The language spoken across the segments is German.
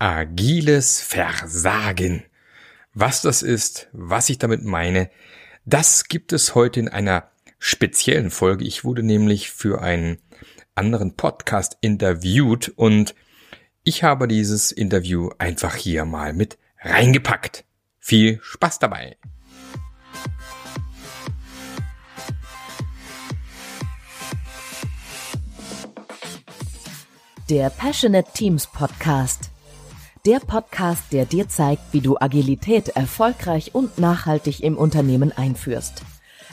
Agiles Versagen. Was das ist, was ich damit meine, das gibt es heute in einer speziellen Folge. Ich wurde nämlich für einen anderen Podcast interviewt und ich habe dieses Interview einfach hier mal mit reingepackt. Viel Spaß dabei! Der Passionate Teams Podcast der Podcast, der dir zeigt, wie du Agilität erfolgreich und nachhaltig im Unternehmen einführst.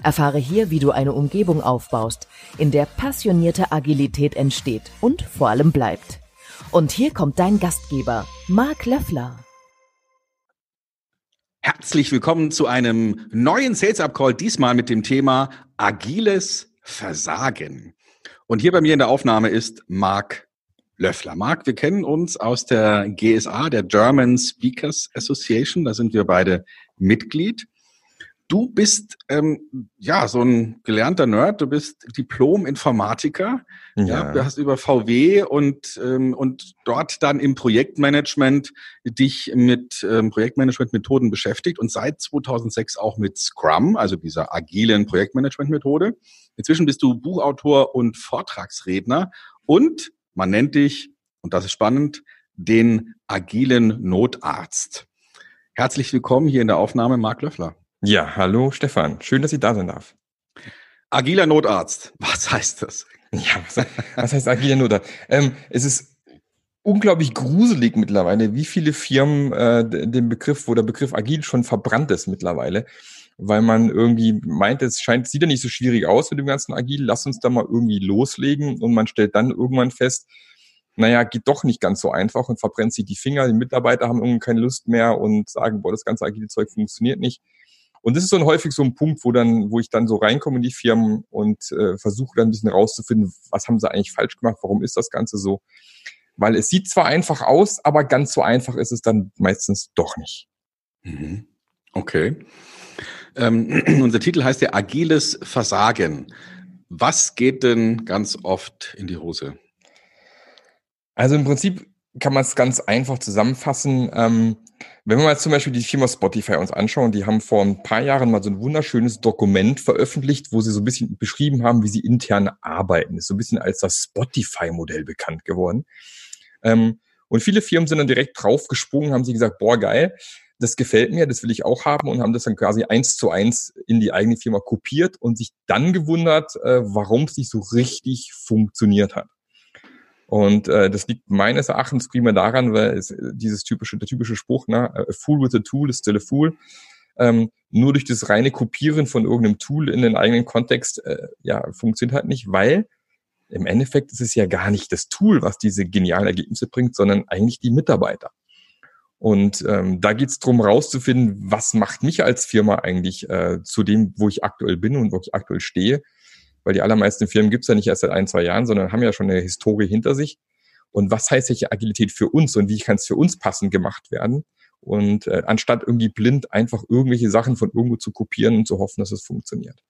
Erfahre hier, wie du eine Umgebung aufbaust, in der passionierte Agilität entsteht und vor allem bleibt. Und hier kommt dein Gastgeber, Marc Löffler. Herzlich willkommen zu einem neuen Sales Up Call, diesmal mit dem Thema agiles Versagen. Und hier bei mir in der Aufnahme ist Marc Löffler. Marc, wir kennen uns aus der GSA, der German Speakers Association. Da sind wir beide Mitglied. Du bist ähm, ja so ein gelernter Nerd. Du bist Diplom-Informatiker. Ja. ja. Du hast über VW und ähm, und dort dann im Projektmanagement dich mit ähm, Projektmanagement-Methoden beschäftigt und seit 2006 auch mit Scrum, also dieser agilen Projektmanagement-Methode. Inzwischen bist du Buchautor und Vortragsredner und man nennt dich, und das ist spannend, den agilen Notarzt. Herzlich willkommen hier in der Aufnahme, Marc Löffler. Ja, hallo Stefan. Schön, dass ich da sein darf. Agiler Notarzt. Was heißt das? Ja, was, was heißt agiler Notarzt? Ähm, es ist unglaublich gruselig mittlerweile, wie viele Firmen äh, den Begriff, wo der Begriff agil schon verbrannt ist mittlerweile weil man irgendwie meint, es scheint, sieht ja nicht so schwierig aus mit dem ganzen Agil, lass uns da mal irgendwie loslegen und man stellt dann irgendwann fest, naja, geht doch nicht ganz so einfach und verbrennt sich die Finger, die Mitarbeiter haben irgendwie keine Lust mehr und sagen, boah, das ganze agile Zeug funktioniert nicht. Und das ist so ein häufig so ein Punkt, wo dann, wo ich dann so reinkomme in die Firmen und äh, versuche dann ein bisschen rauszufinden, was haben sie eigentlich falsch gemacht, warum ist das Ganze so? Weil es sieht zwar einfach aus, aber ganz so einfach ist es dann meistens doch nicht. Mhm. Okay. Ähm, unser Titel heißt ja Agiles Versagen. Was geht denn ganz oft in die Hose? Also im Prinzip kann man es ganz einfach zusammenfassen. Ähm, wenn wir mal zum Beispiel die Firma Spotify uns anschauen, die haben vor ein paar Jahren mal so ein wunderschönes Dokument veröffentlicht, wo sie so ein bisschen beschrieben haben, wie sie intern arbeiten. ist so ein bisschen als das Spotify-Modell bekannt geworden. Ähm, und viele Firmen sind dann direkt draufgesprungen, haben sie gesagt, boah, geil, das gefällt mir, das will ich auch haben und haben das dann quasi eins zu eins in die eigene Firma kopiert und sich dann gewundert, äh, warum es nicht so richtig funktioniert hat. Und äh, das liegt meines Erachtens primär daran, weil es, dieses typische, der typische Spruch, ne, a fool with a tool is still a fool, ähm, nur durch das reine Kopieren von irgendeinem Tool in den eigenen Kontext, äh, ja, funktioniert halt nicht, weil im Endeffekt ist es ja gar nicht das Tool, was diese genialen Ergebnisse bringt, sondern eigentlich die Mitarbeiter. Und ähm, da geht es darum, rauszufinden, was macht mich als Firma eigentlich äh, zu dem, wo ich aktuell bin und wo ich aktuell stehe. Weil die allermeisten Firmen gibt's ja nicht erst seit ein, zwei Jahren, sondern haben ja schon eine Historie hinter sich. Und was heißt welche Agilität für uns und wie kann es für uns passend gemacht werden? Und äh, anstatt irgendwie blind einfach irgendwelche Sachen von irgendwo zu kopieren und zu hoffen, dass es funktioniert.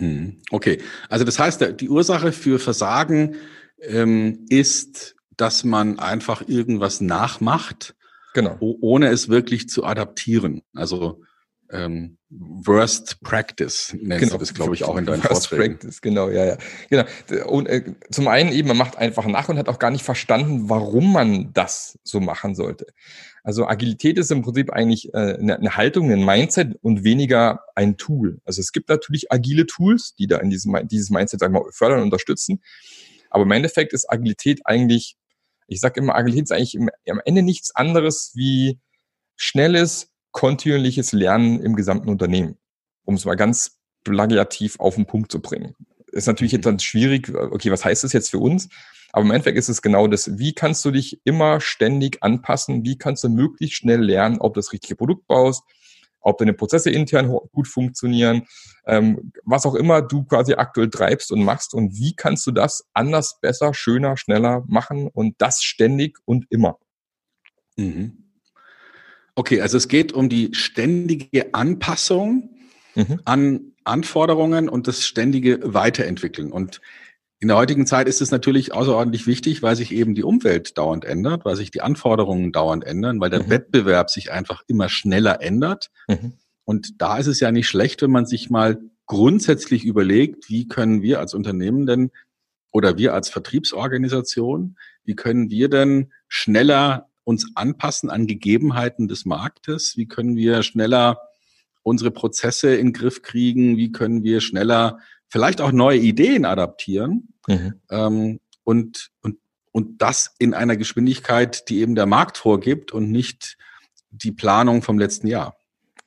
Mhm. Okay, also das heißt, die Ursache für Versagen ähm, ist, dass man einfach irgendwas nachmacht Genau. Ohne es wirklich zu adaptieren. Also ähm, Worst Practice nennst genau. du das, glaube ich, auch in deinen Worst Vorträgen. Practice, genau, ja, ja. Genau. Und äh, zum einen eben, man macht einfach nach und hat auch gar nicht verstanden, warum man das so machen sollte. Also Agilität ist im Prinzip eigentlich äh, eine, eine Haltung, ein Mindset und weniger ein Tool. Also es gibt natürlich agile Tools, die da in diesem dieses Mindset sagen wir, fördern und unterstützen. Aber im Endeffekt ist Agilität eigentlich ich sage immer, Agilität ist eigentlich im, am Ende nichts anderes wie schnelles, kontinuierliches Lernen im gesamten Unternehmen, um es mal ganz plagiativ auf den Punkt zu bringen. Ist natürlich jetzt mhm. dann schwierig, okay, was heißt das jetzt für uns? Aber im Endeffekt ist es genau das, wie kannst du dich immer ständig anpassen, wie kannst du möglichst schnell lernen, ob du das richtige Produkt baust, ob deine Prozesse intern gut funktionieren, ähm, was auch immer du quasi aktuell treibst und machst und wie kannst du das anders, besser, schöner, schneller machen und das ständig und immer. Mhm. Okay, also es geht um die ständige Anpassung mhm. an Anforderungen und das ständige Weiterentwickeln. Und In der heutigen Zeit ist es natürlich außerordentlich wichtig, weil sich eben die Umwelt dauernd ändert, weil sich die Anforderungen dauernd ändern, weil der mhm. Wettbewerb sich einfach immer schneller ändert. Mhm. Und da ist es ja nicht schlecht, wenn man sich mal grundsätzlich überlegt, wie können wir als Unternehmen denn oder wir als Vertriebsorganisation, wie können wir denn schneller uns anpassen an Gegebenheiten des Marktes? Wie können wir schneller unsere Prozesse in den Griff kriegen? Wie können wir schneller vielleicht auch neue Ideen adaptieren mhm. ähm, und, und, und das in einer Geschwindigkeit, die eben der Markt vorgibt und nicht die Planung vom letzten Jahr.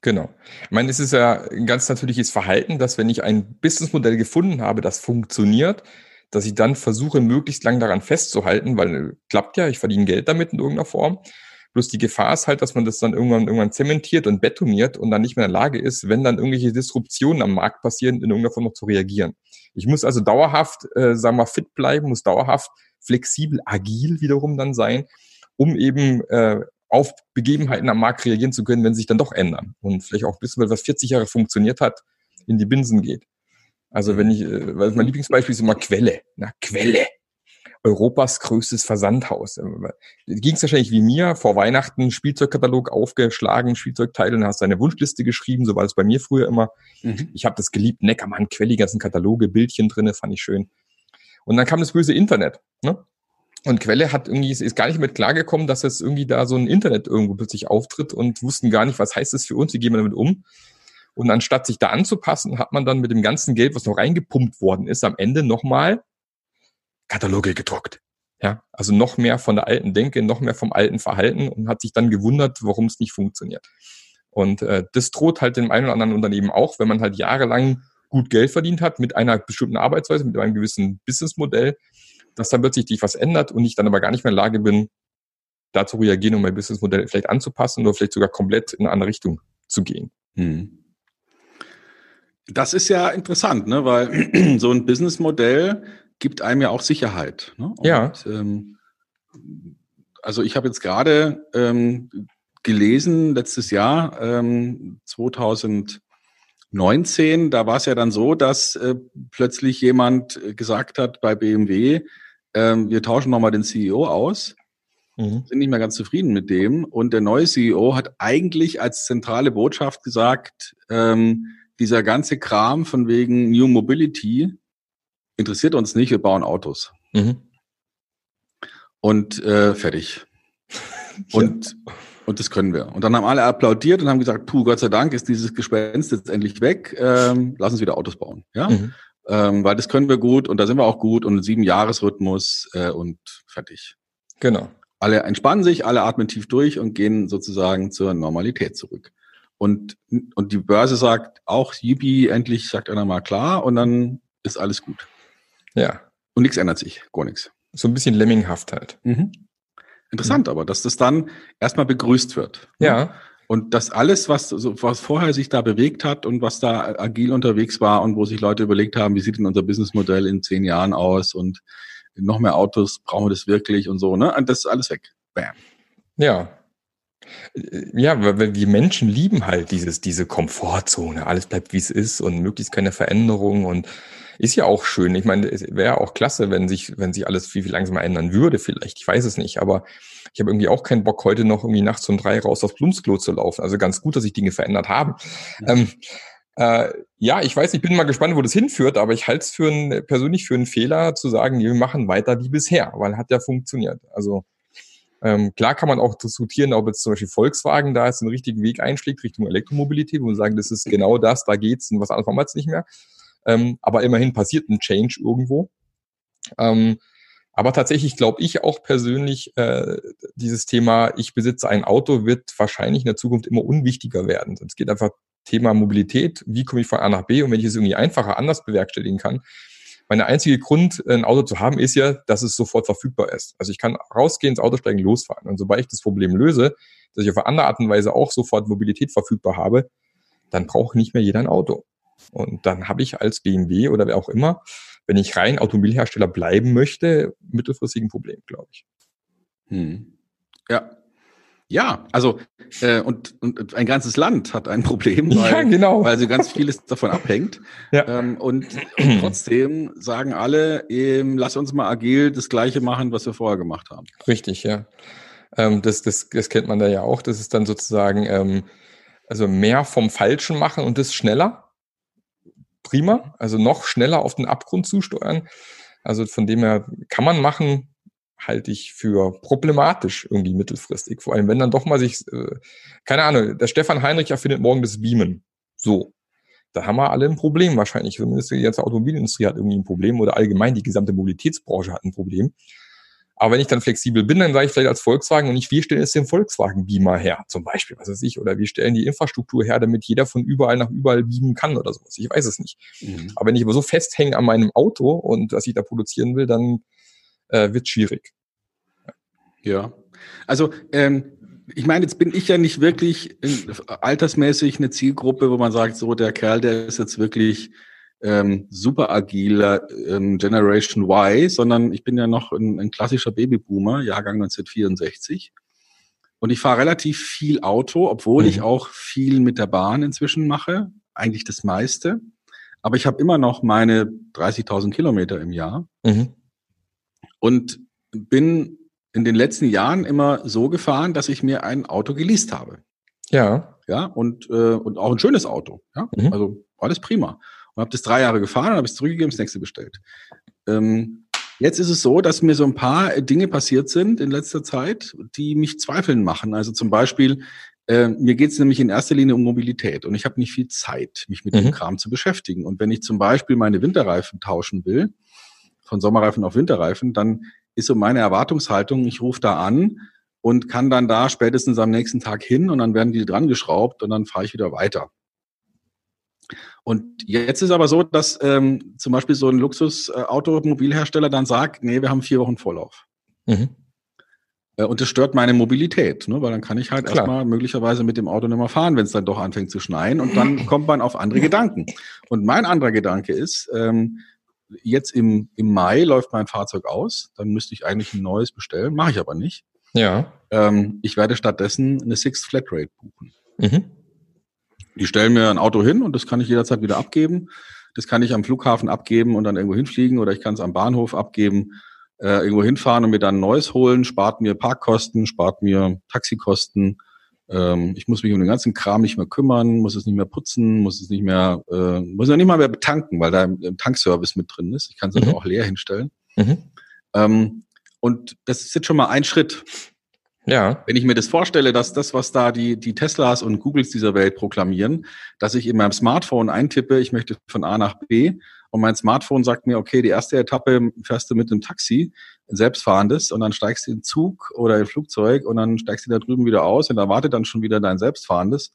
Genau. Ich meine, es ist ja ein ganz natürliches Verhalten, dass wenn ich ein Businessmodell gefunden habe, das funktioniert, dass ich dann versuche, möglichst lang daran festzuhalten, weil äh, klappt ja, ich verdiene Geld damit in irgendeiner Form. Bloß die Gefahr ist halt, dass man das dann irgendwann, irgendwann zementiert und betoniert und dann nicht mehr in der Lage ist, wenn dann irgendwelche Disruptionen am Markt passieren, in irgendeiner Form noch zu reagieren. Ich muss also dauerhaft, äh, sagen wir, fit bleiben, muss dauerhaft flexibel, agil wiederum dann sein, um eben äh, auf Begebenheiten am Markt reagieren zu können, wenn sie sich dann doch ändern. Und vielleicht auch ein bisschen, was 40 Jahre funktioniert hat, in die Binsen geht. Also wenn ich, äh, weil mein Lieblingsbeispiel ist immer Quelle. Na, Quelle. Europas größtes Versandhaus. Ging es wahrscheinlich wie mir, vor Weihnachten Spielzeugkatalog aufgeschlagen, Spielzeugteile, und hast deine Wunschliste geschrieben, so war es bei mir früher immer. Mhm. Ich habe das geliebt, Neckermann, Quelli, ganzen Kataloge, Bildchen drinne, fand ich schön. Und dann kam das böse Internet. Ne? Und Quelle hat irgendwie, ist gar nicht mit klargekommen, dass jetzt irgendwie da so ein Internet irgendwo plötzlich auftritt und wussten gar nicht, was heißt das für uns, wie gehen wir damit um. Und anstatt sich da anzupassen, hat man dann mit dem ganzen Geld, was noch reingepumpt worden ist, am Ende nochmal Kataloge gedruckt. Ja, also noch mehr von der alten Denke, noch mehr vom alten Verhalten und hat sich dann gewundert, warum es nicht funktioniert. Und äh, das droht halt dem einen oder anderen Unternehmen auch, wenn man halt jahrelang gut Geld verdient hat mit einer bestimmten Arbeitsweise, mit einem gewissen Businessmodell, dass dann plötzlich sich was ändert und ich dann aber gar nicht mehr in der Lage bin, da zu reagieren, um mein Businessmodell vielleicht anzupassen oder vielleicht sogar komplett in eine andere Richtung zu gehen. Hm. Das ist ja interessant, ne? weil so ein Businessmodell gibt einem ja auch Sicherheit. Ne? Und, ja. Ähm, also ich habe jetzt gerade ähm, gelesen, letztes Jahr, ähm, 2019, da war es ja dann so, dass äh, plötzlich jemand äh, gesagt hat bei BMW, äh, wir tauschen nochmal den CEO aus. Mhm. Sind nicht mehr ganz zufrieden mit dem. Und der neue CEO hat eigentlich als zentrale Botschaft gesagt, ähm, dieser ganze Kram von wegen New Mobility, interessiert uns nicht, wir bauen Autos. Mhm. Und äh, fertig. Und, ja. und das können wir. Und dann haben alle applaudiert und haben gesagt, puh, Gott sei Dank ist dieses Gespenst jetzt endlich weg, ähm, lass uns wieder Autos bauen. Ja? Mhm. Ähm, weil das können wir gut und da sind wir auch gut und sieben Jahresrhythmus äh, und fertig. Genau. Alle entspannen sich, alle atmen tief durch und gehen sozusagen zur Normalität zurück. Und, und die Börse sagt auch, yippie, endlich sagt einer mal klar und dann ist alles gut. Ja. Und nichts ändert sich, gar nichts. So ein bisschen lemminghaft halt. Mhm. Interessant mhm. aber, dass das dann erstmal begrüßt wird. Ne? Ja. Und das alles, was, was vorher sich da bewegt hat und was da agil unterwegs war und wo sich Leute überlegt haben, wie sieht denn unser Businessmodell in zehn Jahren aus und noch mehr Autos, brauchen wir das wirklich und so, ne? Und das ist alles weg. Bam. Ja. Ja, weil die Menschen lieben halt dieses, diese Komfortzone. Alles bleibt wie es ist und möglichst keine Veränderung und ist ja auch schön. Ich meine, es wäre auch klasse, wenn sich, wenn sich alles viel, viel langsamer ändern würde, vielleicht. Ich weiß es nicht, aber ich habe irgendwie auch keinen Bock, heute noch irgendwie nachts um drei raus aufs Blumsklo zu laufen. Also ganz gut, dass sich Dinge verändert haben. Ja. Ähm, äh, ja, ich weiß, ich bin mal gespannt, wo das hinführt, aber ich halte es für ein, persönlich für einen Fehler zu sagen, wir machen weiter wie bisher, weil hat ja funktioniert. Also ähm, klar kann man auch diskutieren, ob jetzt zum Beispiel Volkswagen da jetzt einen richtigen Weg einschlägt Richtung Elektromobilität, wo wir sagen, das ist genau das, da geht's und was anderes machen wir jetzt nicht mehr. Ähm, aber immerhin passiert ein Change irgendwo. Ähm, aber tatsächlich glaube ich auch persönlich, äh, dieses Thema, ich besitze ein Auto, wird wahrscheinlich in der Zukunft immer unwichtiger werden. Es geht einfach Thema Mobilität, wie komme ich von A nach B und wenn ich es irgendwie einfacher anders bewerkstelligen kann. Mein einziger Grund, ein Auto zu haben, ist ja, dass es sofort verfügbar ist. Also ich kann rausgehen, ins Auto steigen, losfahren. Und sobald ich das Problem löse, dass ich auf eine andere Art und Weise auch sofort Mobilität verfügbar habe, dann braucht nicht mehr jeder ein Auto. Und dann habe ich als BMW oder wer auch immer, wenn ich rein Automobilhersteller bleiben möchte, mittelfristig ein Problem, glaube ich. Hm. Ja. Ja, also äh, und, und ein ganzes Land hat ein Problem, weil, ja, genau. weil so ganz vieles davon abhängt. Ja. Ähm, und, und trotzdem sagen alle, ähm, lass uns mal agil das Gleiche machen, was wir vorher gemacht haben. Richtig, ja. Ähm, das, das, das kennt man da ja auch. Das ist dann sozusagen ähm, also mehr vom Falschen machen und das schneller. Prima. Also noch schneller auf den Abgrund zusteuern. Also von dem her kann man machen, halte ich für problematisch irgendwie mittelfristig. Vor allem, wenn dann doch mal sich, äh, keine Ahnung, der Stefan Heinrich erfindet morgen das Beamen. So. Da haben wir alle ein Problem wahrscheinlich. Zumindest die ganze Automobilindustrie hat irgendwie ein Problem oder allgemein die gesamte Mobilitätsbranche hat ein Problem. Aber wenn ich dann flexibel bin, dann sage ich vielleicht als Volkswagen und nicht, wir stellen jetzt den Volkswagen Beamer her, zum Beispiel, was weiß ich, oder wir stellen die Infrastruktur her, damit jeder von überall nach überall beamen kann oder sowas. Ich weiß es nicht. Mhm. Aber wenn ich aber so festhänge an meinem Auto und was ich da produzieren will, dann äh, wird schwierig. Ja, also ähm, ich meine, jetzt bin ich ja nicht wirklich in, altersmäßig eine Zielgruppe, wo man sagt, so der Kerl, der ist jetzt wirklich ähm, super agiler ähm, Generation Y, sondern ich bin ja noch ein, ein klassischer Babyboomer, Jahrgang 1964. Und ich fahre relativ viel Auto, obwohl mhm. ich auch viel mit der Bahn inzwischen mache, eigentlich das meiste. Aber ich habe immer noch meine 30.000 Kilometer im Jahr mhm. und bin in den letzten Jahren immer so gefahren, dass ich mir ein Auto geleast habe. Ja. Ja, und, äh, und auch ein schönes Auto. Ja, mhm. also alles prima. Und habe das drei Jahre gefahren und habe es zurückgegeben, das nächste bestellt. Ähm, jetzt ist es so, dass mir so ein paar Dinge passiert sind in letzter Zeit, die mich zweifeln machen. Also zum Beispiel, äh, mir geht es nämlich in erster Linie um Mobilität und ich habe nicht viel Zeit, mich mit mhm. dem Kram zu beschäftigen. Und wenn ich zum Beispiel meine Winterreifen tauschen will, von Sommerreifen auf Winterreifen, dann ist so meine Erwartungshaltung, ich rufe da an und kann dann da spätestens am nächsten Tag hin und dann werden die dran geschraubt und dann fahre ich wieder weiter. Und jetzt ist aber so, dass ähm, zum Beispiel so ein Luxusautomobilhersteller dann sagt, nee, wir haben vier Wochen Vorlauf. Mhm. Äh, und das stört meine Mobilität, ne? weil dann kann ich halt Klar. erstmal möglicherweise mit dem Auto nicht mehr fahren, wenn es dann doch anfängt zu schneien und dann kommt man auf andere Gedanken. Und mein anderer Gedanke ist, ähm, jetzt im, im Mai läuft mein Fahrzeug aus, dann müsste ich eigentlich ein neues bestellen, mache ich aber nicht. Ja. Ähm, ich werde stattdessen eine Sixth Flatrate buchen. Mhm. Die stellen mir ein Auto hin und das kann ich jederzeit wieder abgeben. Das kann ich am Flughafen abgeben und dann irgendwo hinfliegen oder ich kann es am Bahnhof abgeben, äh, irgendwo hinfahren und mir dann ein neues holen, spart mir Parkkosten, spart mir Taxikosten, ähm, ich muss mich um den ganzen Kram nicht mehr kümmern, muss es nicht mehr putzen, muss es nicht mehr, äh, muss ja nicht mal mehr betanken, weil da im, Tankservice mit drin ist. Ich kann es mhm. auch leer hinstellen. Mhm. Ähm, und das ist jetzt schon mal ein Schritt. Ja. Wenn ich mir das vorstelle, dass das, was da die, die Teslas und Googles dieser Welt proklamieren, dass ich in meinem Smartphone eintippe, ich möchte von A nach B und mein Smartphone sagt mir, okay, die erste Etappe fährst du mit einem Taxi, ein selbstfahrendes, und dann steigst du in den Zug oder in Flugzeug und dann steigst du da drüben wieder aus und da wartet dann schon wieder dein selbstfahrendes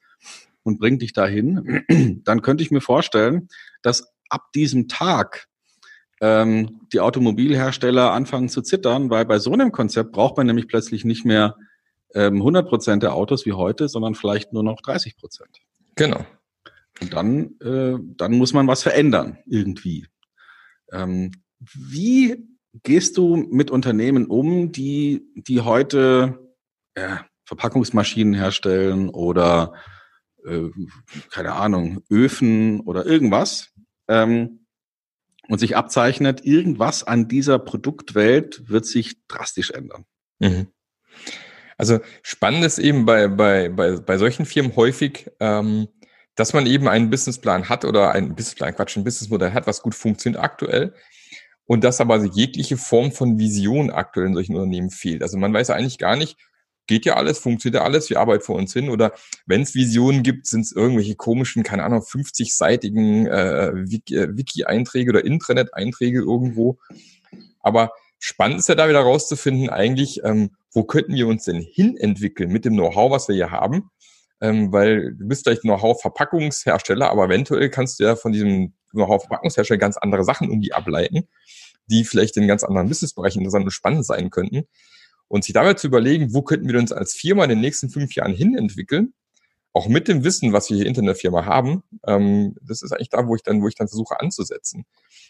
und bringt dich dahin. Dann könnte ich mir vorstellen, dass ab diesem Tag ähm, die Automobilhersteller anfangen zu zittern, weil bei so einem Konzept braucht man nämlich plötzlich nicht mehr ähm, 100 Prozent der Autos wie heute, sondern vielleicht nur noch 30 Prozent. Genau. Und dann, äh, dann muss man was verändern, irgendwie. Ähm, wie gehst du mit Unternehmen um, die, die heute äh, Verpackungsmaschinen herstellen oder äh, keine Ahnung, Öfen oder irgendwas ähm, und sich abzeichnet, irgendwas an dieser Produktwelt wird sich drastisch ändern. Mhm. Also spannend ist eben bei, bei, bei, bei solchen Firmen häufig, ähm, dass man eben einen Businessplan hat oder einen Businessplan, Quatsch, ein Businessmodell hat, was gut funktioniert aktuell. Und dass aber jegliche Form von Vision aktuell in solchen Unternehmen fehlt. Also man weiß eigentlich gar nicht, geht ja alles, funktioniert ja alles, wir arbeiten vor uns hin. Oder wenn es Visionen gibt, sind es irgendwelche komischen, keine Ahnung, 50-seitigen äh, äh, Wiki-Einträge oder Intranet-Einträge irgendwo. Aber spannend ist ja da wieder rauszufinden, eigentlich, ähm, wo könnten wir uns denn hin entwickeln mit dem Know-how, was wir hier haben? ähm, weil du bist vielleicht Know-how-Verpackungshersteller, aber eventuell kannst du ja von diesem Know-how-Verpackungshersteller ganz andere Sachen irgendwie ableiten, die vielleicht in ganz anderen Businessbereichen interessant und spannend sein könnten. Und sich dabei zu überlegen, wo könnten wir uns als Firma in den nächsten fünf Jahren hin entwickeln, auch mit dem Wissen, was wir hier in der Firma haben, ähm, das ist eigentlich da, wo ich dann, wo ich dann versuche anzusetzen.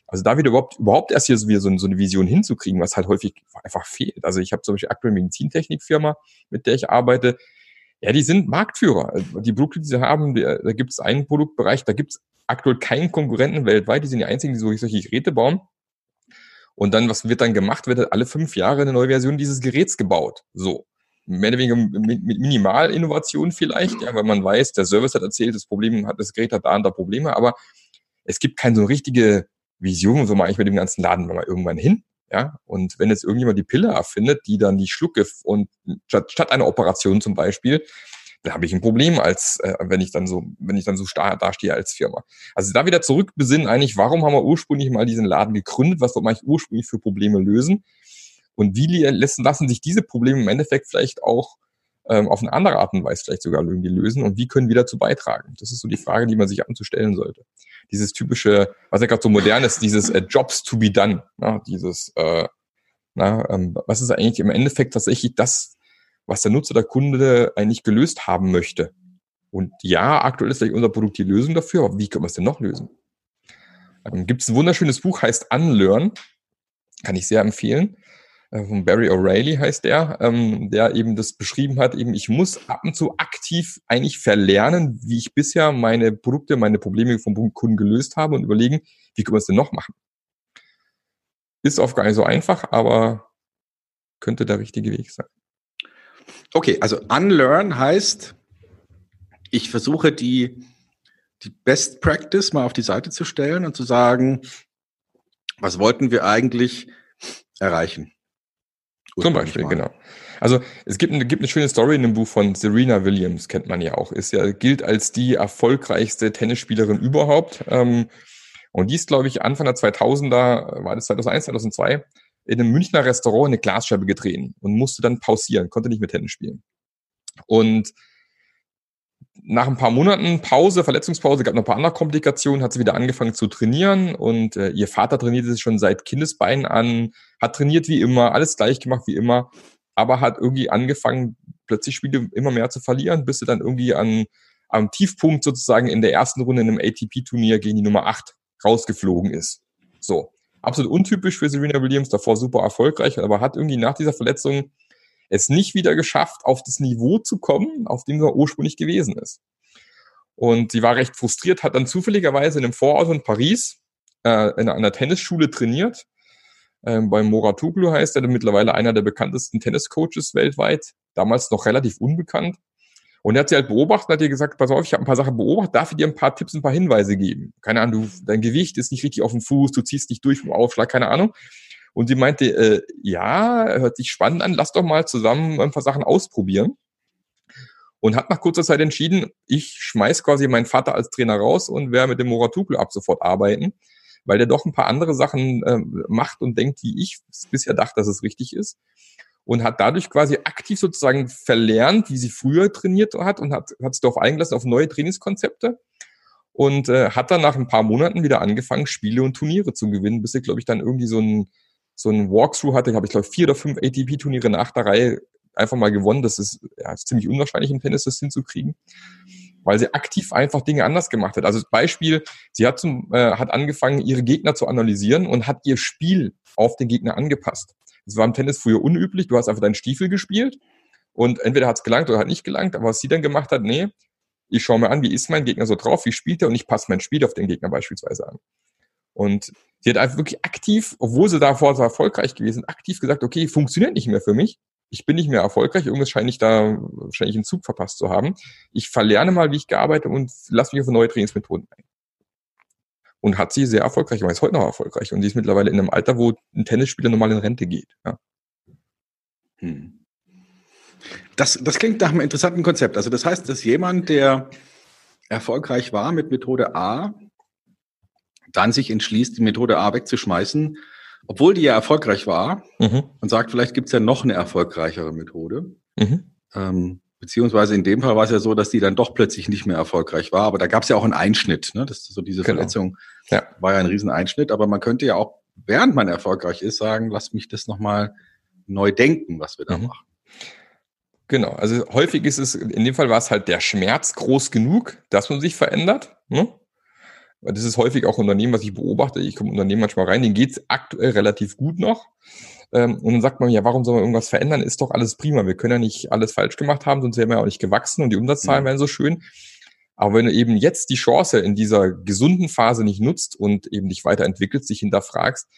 Also da wieder überhaupt, überhaupt erst hier so, wieder so, so eine Vision hinzukriegen, was halt häufig einfach fehlt. Also ich habe zum Beispiel aktuell Medizintechnikfirma, mit der ich arbeite, Ja, die sind Marktführer. Die Produkte, die sie haben, da gibt es einen Produktbereich, da gibt es aktuell keinen Konkurrenten weltweit. Die sind die einzigen, die solche Geräte bauen. Und dann, was wird dann gemacht? Wird alle fünf Jahre eine neue Version dieses Geräts gebaut. So. Mehr oder weniger mit, mit Minimalinnovation vielleicht, ja, weil man weiß, der Service hat erzählt, das Problem hat, das Gerät hat da und da Probleme, aber es gibt keine so richtige Vision, so mache ich mit dem ganzen Laden mal irgendwann hin. Ja, und wenn jetzt irgendjemand die Pille erfindet, die dann die schlucke und statt, statt einer Operation zum Beispiel, da habe ich ein Problem, als äh, wenn ich dann so, wenn ich dann so starr dastehe als Firma. Also da wieder zurück besinnen eigentlich, warum haben wir ursprünglich mal diesen Laden gegründet, was wollte man eigentlich ursprünglich für Probleme lösen und wie lassen, lassen sich diese Probleme im Endeffekt vielleicht auch ähm, auf eine andere Art und Weise vielleicht sogar irgendwie lösen und wie können wir dazu beitragen? Das ist so die Frage, die man sich anzustellen sollte. Dieses typische, was ja gerade so modern ist, dieses äh, Jobs to be done, ja, dieses, äh, na, ähm, was ist eigentlich im Endeffekt tatsächlich das, was der Nutzer, der Kunde eigentlich gelöst haben möchte. Und ja, aktuell ist vielleicht unser Produkt die Lösung dafür, aber wie können wir es denn noch lösen? Ähm, Gibt es ein wunderschönes Buch, heißt Unlearn, kann ich sehr empfehlen. Äh, von Barry O'Reilly heißt der, ähm, der eben das beschrieben hat, eben ich muss ab und zu aktiv eigentlich verlernen, wie ich bisher meine Produkte, meine Probleme vom Kunden gelöst habe und überlegen, wie können wir es denn noch machen. Ist oft gar nicht so einfach, aber könnte der richtige Weg sein. Okay, also unlearn heißt, ich versuche die, die Best Practice mal auf die Seite zu stellen und zu sagen, was wollten wir eigentlich erreichen? Zum Beispiel, genau. Also es gibt, eine, gibt eine schöne Story in dem Buch von Serena Williams, kennt man ja auch. Ist ja, gilt als die erfolgreichste Tennisspielerin überhaupt. Ähm, und die ist, glaube ich, Anfang der 2000er, war das 2001, 2002, in einem Münchner Restaurant eine Glasscheibe getreten und musste dann pausieren, konnte nicht mehr Tennis spielen. Und nach ein paar Monaten Pause, Verletzungspause, gab noch ein paar andere Komplikationen, hat sie wieder angefangen zu trainieren und äh, ihr Vater trainierte sich schon seit Kindesbeinen an, hat trainiert wie immer, alles gleich gemacht wie immer, aber hat irgendwie angefangen, plötzlich Spiele immer mehr zu verlieren, bis sie dann irgendwie an, am Tiefpunkt sozusagen in der ersten Runde in einem ATP-Turnier gegen die Nummer 8 rausgeflogen ist. So absolut untypisch für Serena Williams, davor super erfolgreich, aber hat irgendwie nach dieser Verletzung es nicht wieder geschafft, auf das Niveau zu kommen, auf dem er ursprünglich gewesen ist. Und sie war recht frustriert, hat dann zufälligerweise in einem Vorort in Paris äh, in einer Tennisschule trainiert. Ähm, beim Moratoglu heißt er mittlerweile einer der bekanntesten Tenniscoaches weltweit, damals noch relativ unbekannt. Und er hat sie halt beobachtet, hat ihr gesagt, pass auf, ich habe ein paar Sachen beobachtet, darf ich dir ein paar Tipps, ein paar Hinweise geben? Keine Ahnung, du, dein Gewicht ist nicht richtig auf dem Fuß, du ziehst nicht durch vom Aufschlag, keine Ahnung. Und sie meinte, äh, ja, hört sich spannend an, lass doch mal zusammen ein paar Sachen ausprobieren. Und hat nach kurzer Zeit entschieden, ich schmeiß quasi meinen Vater als Trainer raus und werde mit dem Moratuklu ab sofort arbeiten, weil der doch ein paar andere Sachen äh, macht und denkt, wie ich bisher dachte, dass es richtig ist und hat dadurch quasi aktiv sozusagen verlernt, wie sie früher trainiert hat und hat, hat sich darauf eingelassen auf neue Trainingskonzepte und äh, hat dann nach ein paar Monaten wieder angefangen, Spiele und Turniere zu gewinnen, bis sie, glaube ich, dann irgendwie so ein, so ein Walkthrough hatte, habe ich glaube vier oder fünf ATP-Turniere nach der Reihe einfach mal gewonnen. Das ist, ja, ist ziemlich unwahrscheinlich im Tennis, das hinzukriegen, weil sie aktiv einfach Dinge anders gemacht hat. Also Beispiel, sie hat, zum, äh, hat angefangen, ihre Gegner zu analysieren und hat ihr Spiel auf den Gegner angepasst. Das war im Tennis früher unüblich. Du hast einfach deinen Stiefel gespielt und entweder hat es gelangt oder hat nicht gelangt. Aber was sie dann gemacht hat, nee, ich schaue mir an, wie ist mein Gegner so drauf, wie spielt er und ich passe mein Spiel auf den Gegner beispielsweise an. Und sie hat einfach wirklich aktiv, obwohl sie davor so erfolgreich gewesen, aktiv gesagt, okay, funktioniert nicht mehr für mich. Ich bin nicht mehr erfolgreich, irgendwas scheine ich da wahrscheinlich einen Zug verpasst zu haben. Ich verlerne mal, wie ich gearbeitet und lasse mich auf neue Trainingsmethoden ein und hat sie sehr erfolgreich gemacht, ist heute noch erfolgreich. Und sie ist mittlerweile in einem Alter, wo ein Tennisspieler normal in Rente geht. Ja. Hm. Das, das klingt nach einem interessanten Konzept. Also das heißt, dass jemand, der erfolgreich war mit Methode A, dann sich entschließt, die Methode A wegzuschmeißen, obwohl die ja erfolgreich war mhm. und sagt, vielleicht gibt es ja noch eine erfolgreichere Methode. Mhm. Ähm, Beziehungsweise in dem Fall war es ja so, dass die dann doch plötzlich nicht mehr erfolgreich war. Aber da gab es ja auch einen Einschnitt. Ne? Das so diese genau. Verletzung ja. war ja ein Rieseneinschnitt. Aber man könnte ja auch, während man erfolgreich ist, sagen, lass mich das nochmal neu denken, was wir da mhm. machen. Genau, also häufig ist es, in dem Fall war es halt der Schmerz groß genug, dass man sich verändert. Ne? Das ist häufig auch Unternehmen, was ich beobachte. Ich komme Unternehmen manchmal rein, denen geht's aktuell relativ gut noch. Ähm, und dann sagt man, ja, warum soll man irgendwas verändern? Ist doch alles prima. Wir können ja nicht alles falsch gemacht haben, sonst wären wir ja auch nicht gewachsen und die Umsatzzahlen mhm. wären so schön. Aber wenn du eben jetzt die Chance in dieser gesunden Phase nicht nutzt und eben dich weiterentwickelst, dich hinterfragst,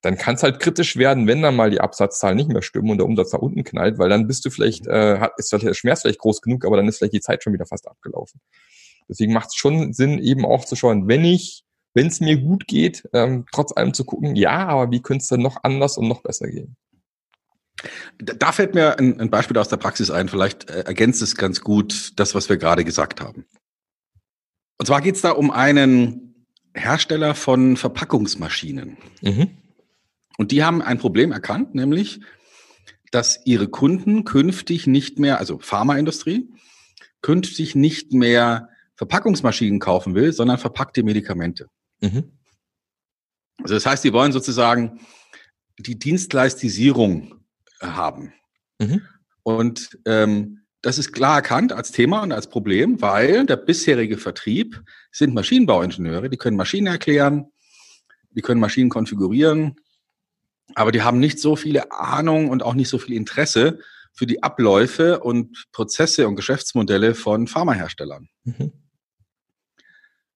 dann kann es halt kritisch werden, wenn dann mal die Absatzzahlen nicht mehr stimmen und der Umsatz nach unten knallt, weil dann bist du vielleicht, äh, hat, ist der Schmerz vielleicht groß genug, aber dann ist vielleicht die Zeit schon wieder fast abgelaufen. Deswegen macht es schon Sinn, eben auch zu schauen, wenn ich, wenn es mir gut geht, ähm, trotz allem zu gucken, ja, aber wie könnte es denn noch anders und noch besser gehen? Da fällt mir ein, ein Beispiel aus der Praxis ein, vielleicht äh, ergänzt es ganz gut das, was wir gerade gesagt haben. Und zwar geht es da um einen Hersteller von Verpackungsmaschinen. Mhm. Und die haben ein Problem erkannt, nämlich, dass ihre Kunden künftig nicht mehr, also Pharmaindustrie, künftig nicht mehr Verpackungsmaschinen kaufen will, sondern verpackte Medikamente. Mhm. Also das heißt, die wollen sozusagen die Dienstleistisierung haben. Mhm. Und ähm, das ist klar erkannt als Thema und als Problem, weil der bisherige Vertrieb sind Maschinenbauingenieure, die können Maschinen erklären, die können Maschinen konfigurieren, aber die haben nicht so viele Ahnung und auch nicht so viel Interesse für die Abläufe und Prozesse und Geschäftsmodelle von Pharmaherstellern. Mhm.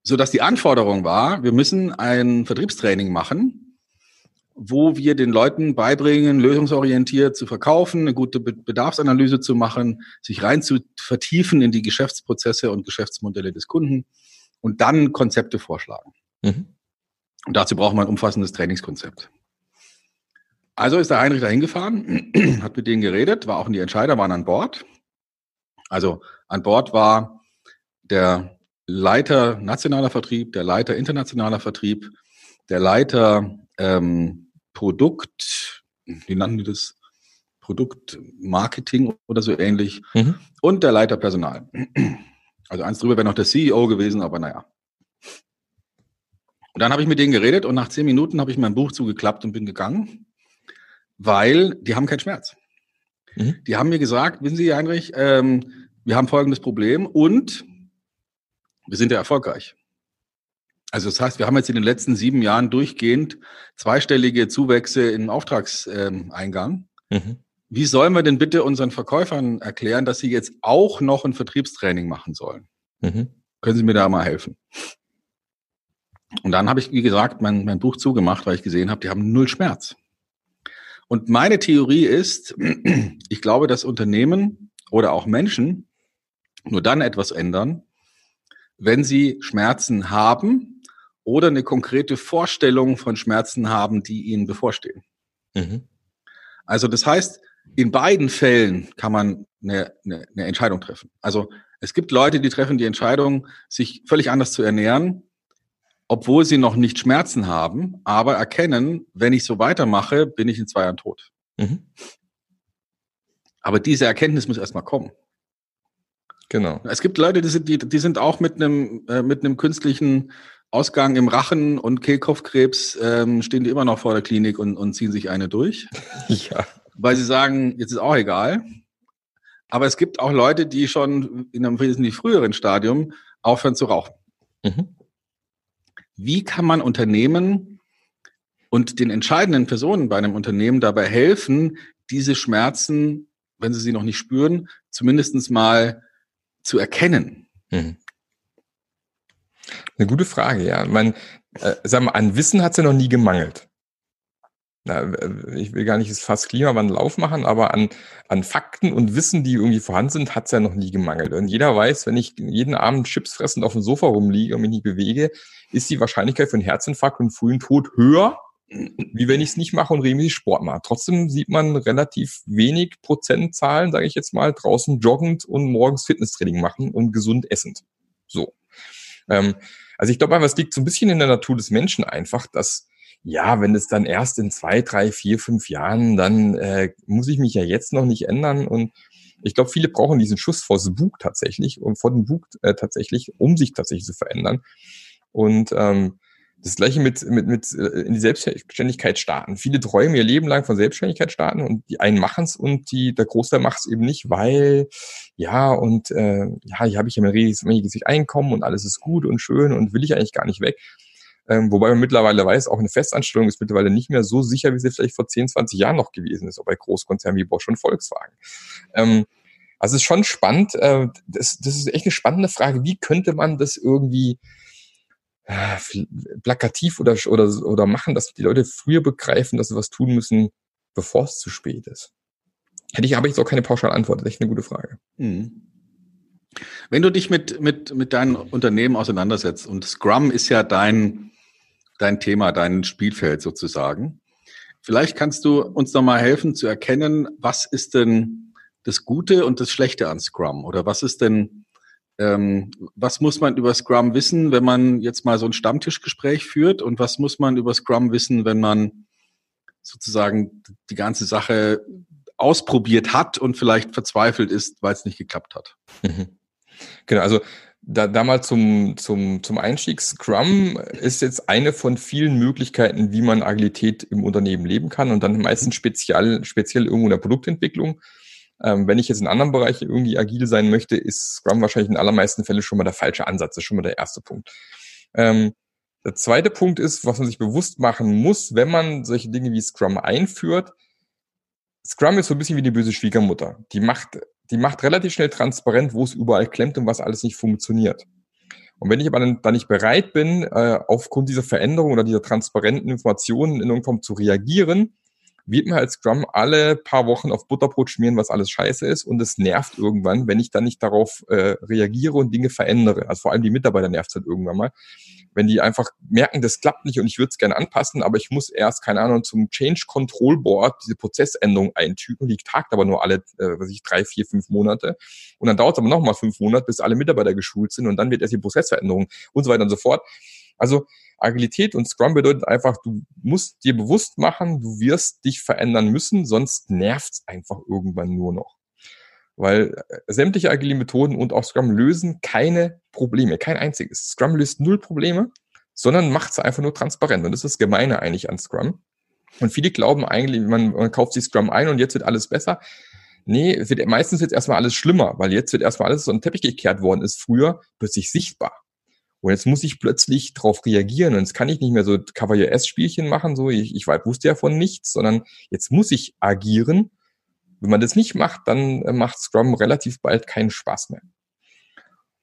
So dass die Anforderung war, wir müssen ein Vertriebstraining machen, wo wir den Leuten beibringen, lösungsorientiert zu verkaufen, eine gute Bedarfsanalyse zu machen, sich rein zu vertiefen in die Geschäftsprozesse und Geschäftsmodelle des Kunden und dann Konzepte vorschlagen. Mhm. Und dazu braucht man ein umfassendes Trainingskonzept. Also ist der Heinrich da hingefahren, hat mit denen geredet, war auch in die Entscheider, waren an Bord. Also an Bord war der Leiter nationaler Vertrieb, der Leiter internationaler Vertrieb, der Leiter ähm, Produkt, wie nannten die das? Produktmarketing oder so ähnlich mhm. und der Leiter Personal. Also eins drüber wäre noch der CEO gewesen, aber naja. Und dann habe ich mit denen geredet und nach zehn Minuten habe ich mein Buch zugeklappt und bin gegangen weil die haben keinen Schmerz. Mhm. Die haben mir gesagt, wissen Sie, Heinrich, ähm, wir haben folgendes Problem und wir sind ja erfolgreich. Also das heißt, wir haben jetzt in den letzten sieben Jahren durchgehend zweistellige Zuwächse im Auftragseingang. Mhm. Wie sollen wir denn bitte unseren Verkäufern erklären, dass sie jetzt auch noch ein Vertriebstraining machen sollen? Mhm. Können Sie mir da mal helfen? Und dann habe ich, wie gesagt, mein, mein Buch zugemacht, weil ich gesehen habe, die haben null Schmerz. Und meine Theorie ist, ich glaube, dass Unternehmen oder auch Menschen nur dann etwas ändern, wenn sie Schmerzen haben oder eine konkrete Vorstellung von Schmerzen haben, die ihnen bevorstehen. Mhm. Also das heißt, in beiden Fällen kann man eine, eine, eine Entscheidung treffen. Also es gibt Leute, die treffen die Entscheidung, sich völlig anders zu ernähren, obwohl sie noch nicht Schmerzen haben, aber erkennen, wenn ich so weitermache, bin ich in zwei Jahren tot. Mhm. Aber diese Erkenntnis muss erstmal kommen. Genau. Es gibt Leute, die sind, die, die sind auch mit einem, äh, mit einem künstlichen Ausgang im Rachen und Kehlkopfkrebs, ähm, stehen die immer noch vor der Klinik und, und ziehen sich eine durch. ja. Weil sie sagen, jetzt ist auch egal. Aber es gibt auch Leute, die schon in einem wesentlich früheren Stadium aufhören zu rauchen. Mhm. Wie kann man Unternehmen und den entscheidenden Personen bei einem Unternehmen dabei helfen, diese Schmerzen, wenn sie sie noch nicht spüren, zumindest mal zu erkennen? Mhm. Eine gute Frage, ja. Man, äh, sag mal, an Wissen hat es ja noch nie gemangelt na, ich will gar nicht das Fass Klimawandel aufmachen, aber an, an Fakten und Wissen, die irgendwie vorhanden sind, hat es ja noch nie gemangelt. Und jeder weiß, wenn ich jeden Abend Chips fressend auf dem Sofa rumliege und mich nicht bewege, ist die Wahrscheinlichkeit für einen Herzinfarkt und frühen Tod höher, wie wenn ich es nicht mache und regelmäßig Sport mache. Trotzdem sieht man relativ wenig Prozentzahlen, sage ich jetzt mal, draußen joggend und morgens Fitnesstraining machen und gesund essend. So. Ähm, also ich glaube einfach, es liegt so ein bisschen in der Natur des Menschen einfach, dass ja, wenn es dann erst in zwei, drei, vier, fünf Jahren, dann äh, muss ich mich ja jetzt noch nicht ändern. Und ich glaube, viele brauchen diesen Schuss vor dem Bug tatsächlich und vor dem Bug äh, tatsächlich, um sich tatsächlich zu verändern. Und ähm, das gleiche mit, mit, mit äh, in die Selbstständigkeit starten. Viele träumen ihr Leben lang von Selbstständigkeit starten und die einen machen es und die, der Großteil macht es eben nicht, weil ja und äh, ja, hier habe ich ja mein regelmäßiges Einkommen und alles ist gut und schön und will ich eigentlich gar nicht weg. Ähm, wobei man mittlerweile weiß, auch eine Festanstellung ist mittlerweile nicht mehr so sicher, wie sie vielleicht vor 10, 20 Jahren noch gewesen ist, auch bei Großkonzernen wie Bosch und Volkswagen. Ähm, also es ist schon spannend. Äh, das, das ist echt eine spannende Frage. Wie könnte man das irgendwie plakativ oder, oder, oder machen, dass die Leute früher begreifen, dass sie was tun müssen, bevor es zu spät ist? Hätte ich, habe ich jetzt auch keine pauschale Antwort. Das ist echt eine gute Frage. Mhm. Wenn du dich mit, mit, mit deinem Unternehmen auseinandersetzt und Scrum ist ja dein, dein Thema, dein Spielfeld sozusagen. Vielleicht kannst du uns noch mal helfen zu erkennen, was ist denn das Gute und das Schlechte an Scrum? Oder was ist denn, ähm, was muss man über Scrum wissen, wenn man jetzt mal so ein Stammtischgespräch führt? Und was muss man über Scrum wissen, wenn man sozusagen die ganze Sache ausprobiert hat und vielleicht verzweifelt ist, weil es nicht geklappt hat? Mhm. Genau, also da, da mal zum, zum, zum Einstieg. Scrum ist jetzt eine von vielen Möglichkeiten, wie man Agilität im Unternehmen leben kann und dann meistens speziell, speziell irgendwo in der Produktentwicklung. Ähm, wenn ich jetzt in anderen Bereichen irgendwie agil sein möchte, ist Scrum wahrscheinlich in allermeisten Fällen schon mal der falsche Ansatz. Das ist schon mal der erste Punkt. Ähm, der zweite Punkt ist, was man sich bewusst machen muss, wenn man solche Dinge wie Scrum einführt. Scrum ist so ein bisschen wie die böse Schwiegermutter. Die macht die macht relativ schnell transparent, wo es überall klemmt und was alles nicht funktioniert. Und wenn ich aber dann, nicht bereit bin, äh, aufgrund dieser Veränderung oder dieser transparenten Informationen in irgendeiner Form zu reagieren, wird mir als Scrum alle paar Wochen auf Butterbrot schmieren, was alles scheiße ist. Und es nervt irgendwann, wenn ich dann nicht darauf äh, reagiere und Dinge verändere. Also vor allem die Mitarbeiter nervt es halt irgendwann mal wenn die einfach merken, das klappt nicht und ich würde es gerne anpassen, aber ich muss erst, keine Ahnung, zum Change Control Board diese Prozessänderung eintüten, die tagt aber nur alle, äh, was ich, drei, vier, fünf Monate. Und dann dauert es aber nochmal fünf Monate, bis alle Mitarbeiter geschult sind und dann wird erst die Prozessveränderung und so weiter und so fort. Also Agilität und Scrum bedeutet einfach, du musst dir bewusst machen, du wirst dich verändern müssen, sonst nervt's einfach irgendwann nur noch. Weil äh, sämtliche agile Methoden und auch Scrum lösen keine Probleme, kein einziges. Scrum löst null Probleme, sondern macht es einfach nur transparent. Und das ist das Gemeine eigentlich an Scrum. Und viele glauben eigentlich, man, man kauft sich Scrum ein und jetzt wird alles besser. Nee, wird, meistens wird erstmal alles schlimmer, weil jetzt wird erstmal alles so ein Teppich gekehrt worden ist, früher plötzlich sichtbar. Und jetzt muss ich plötzlich darauf reagieren. Und jetzt kann ich nicht mehr so Cavalier S-Spielchen machen, so ich, ich wusste ja von nichts, sondern jetzt muss ich agieren wenn man das nicht macht, dann äh, macht Scrum relativ bald keinen Spaß mehr.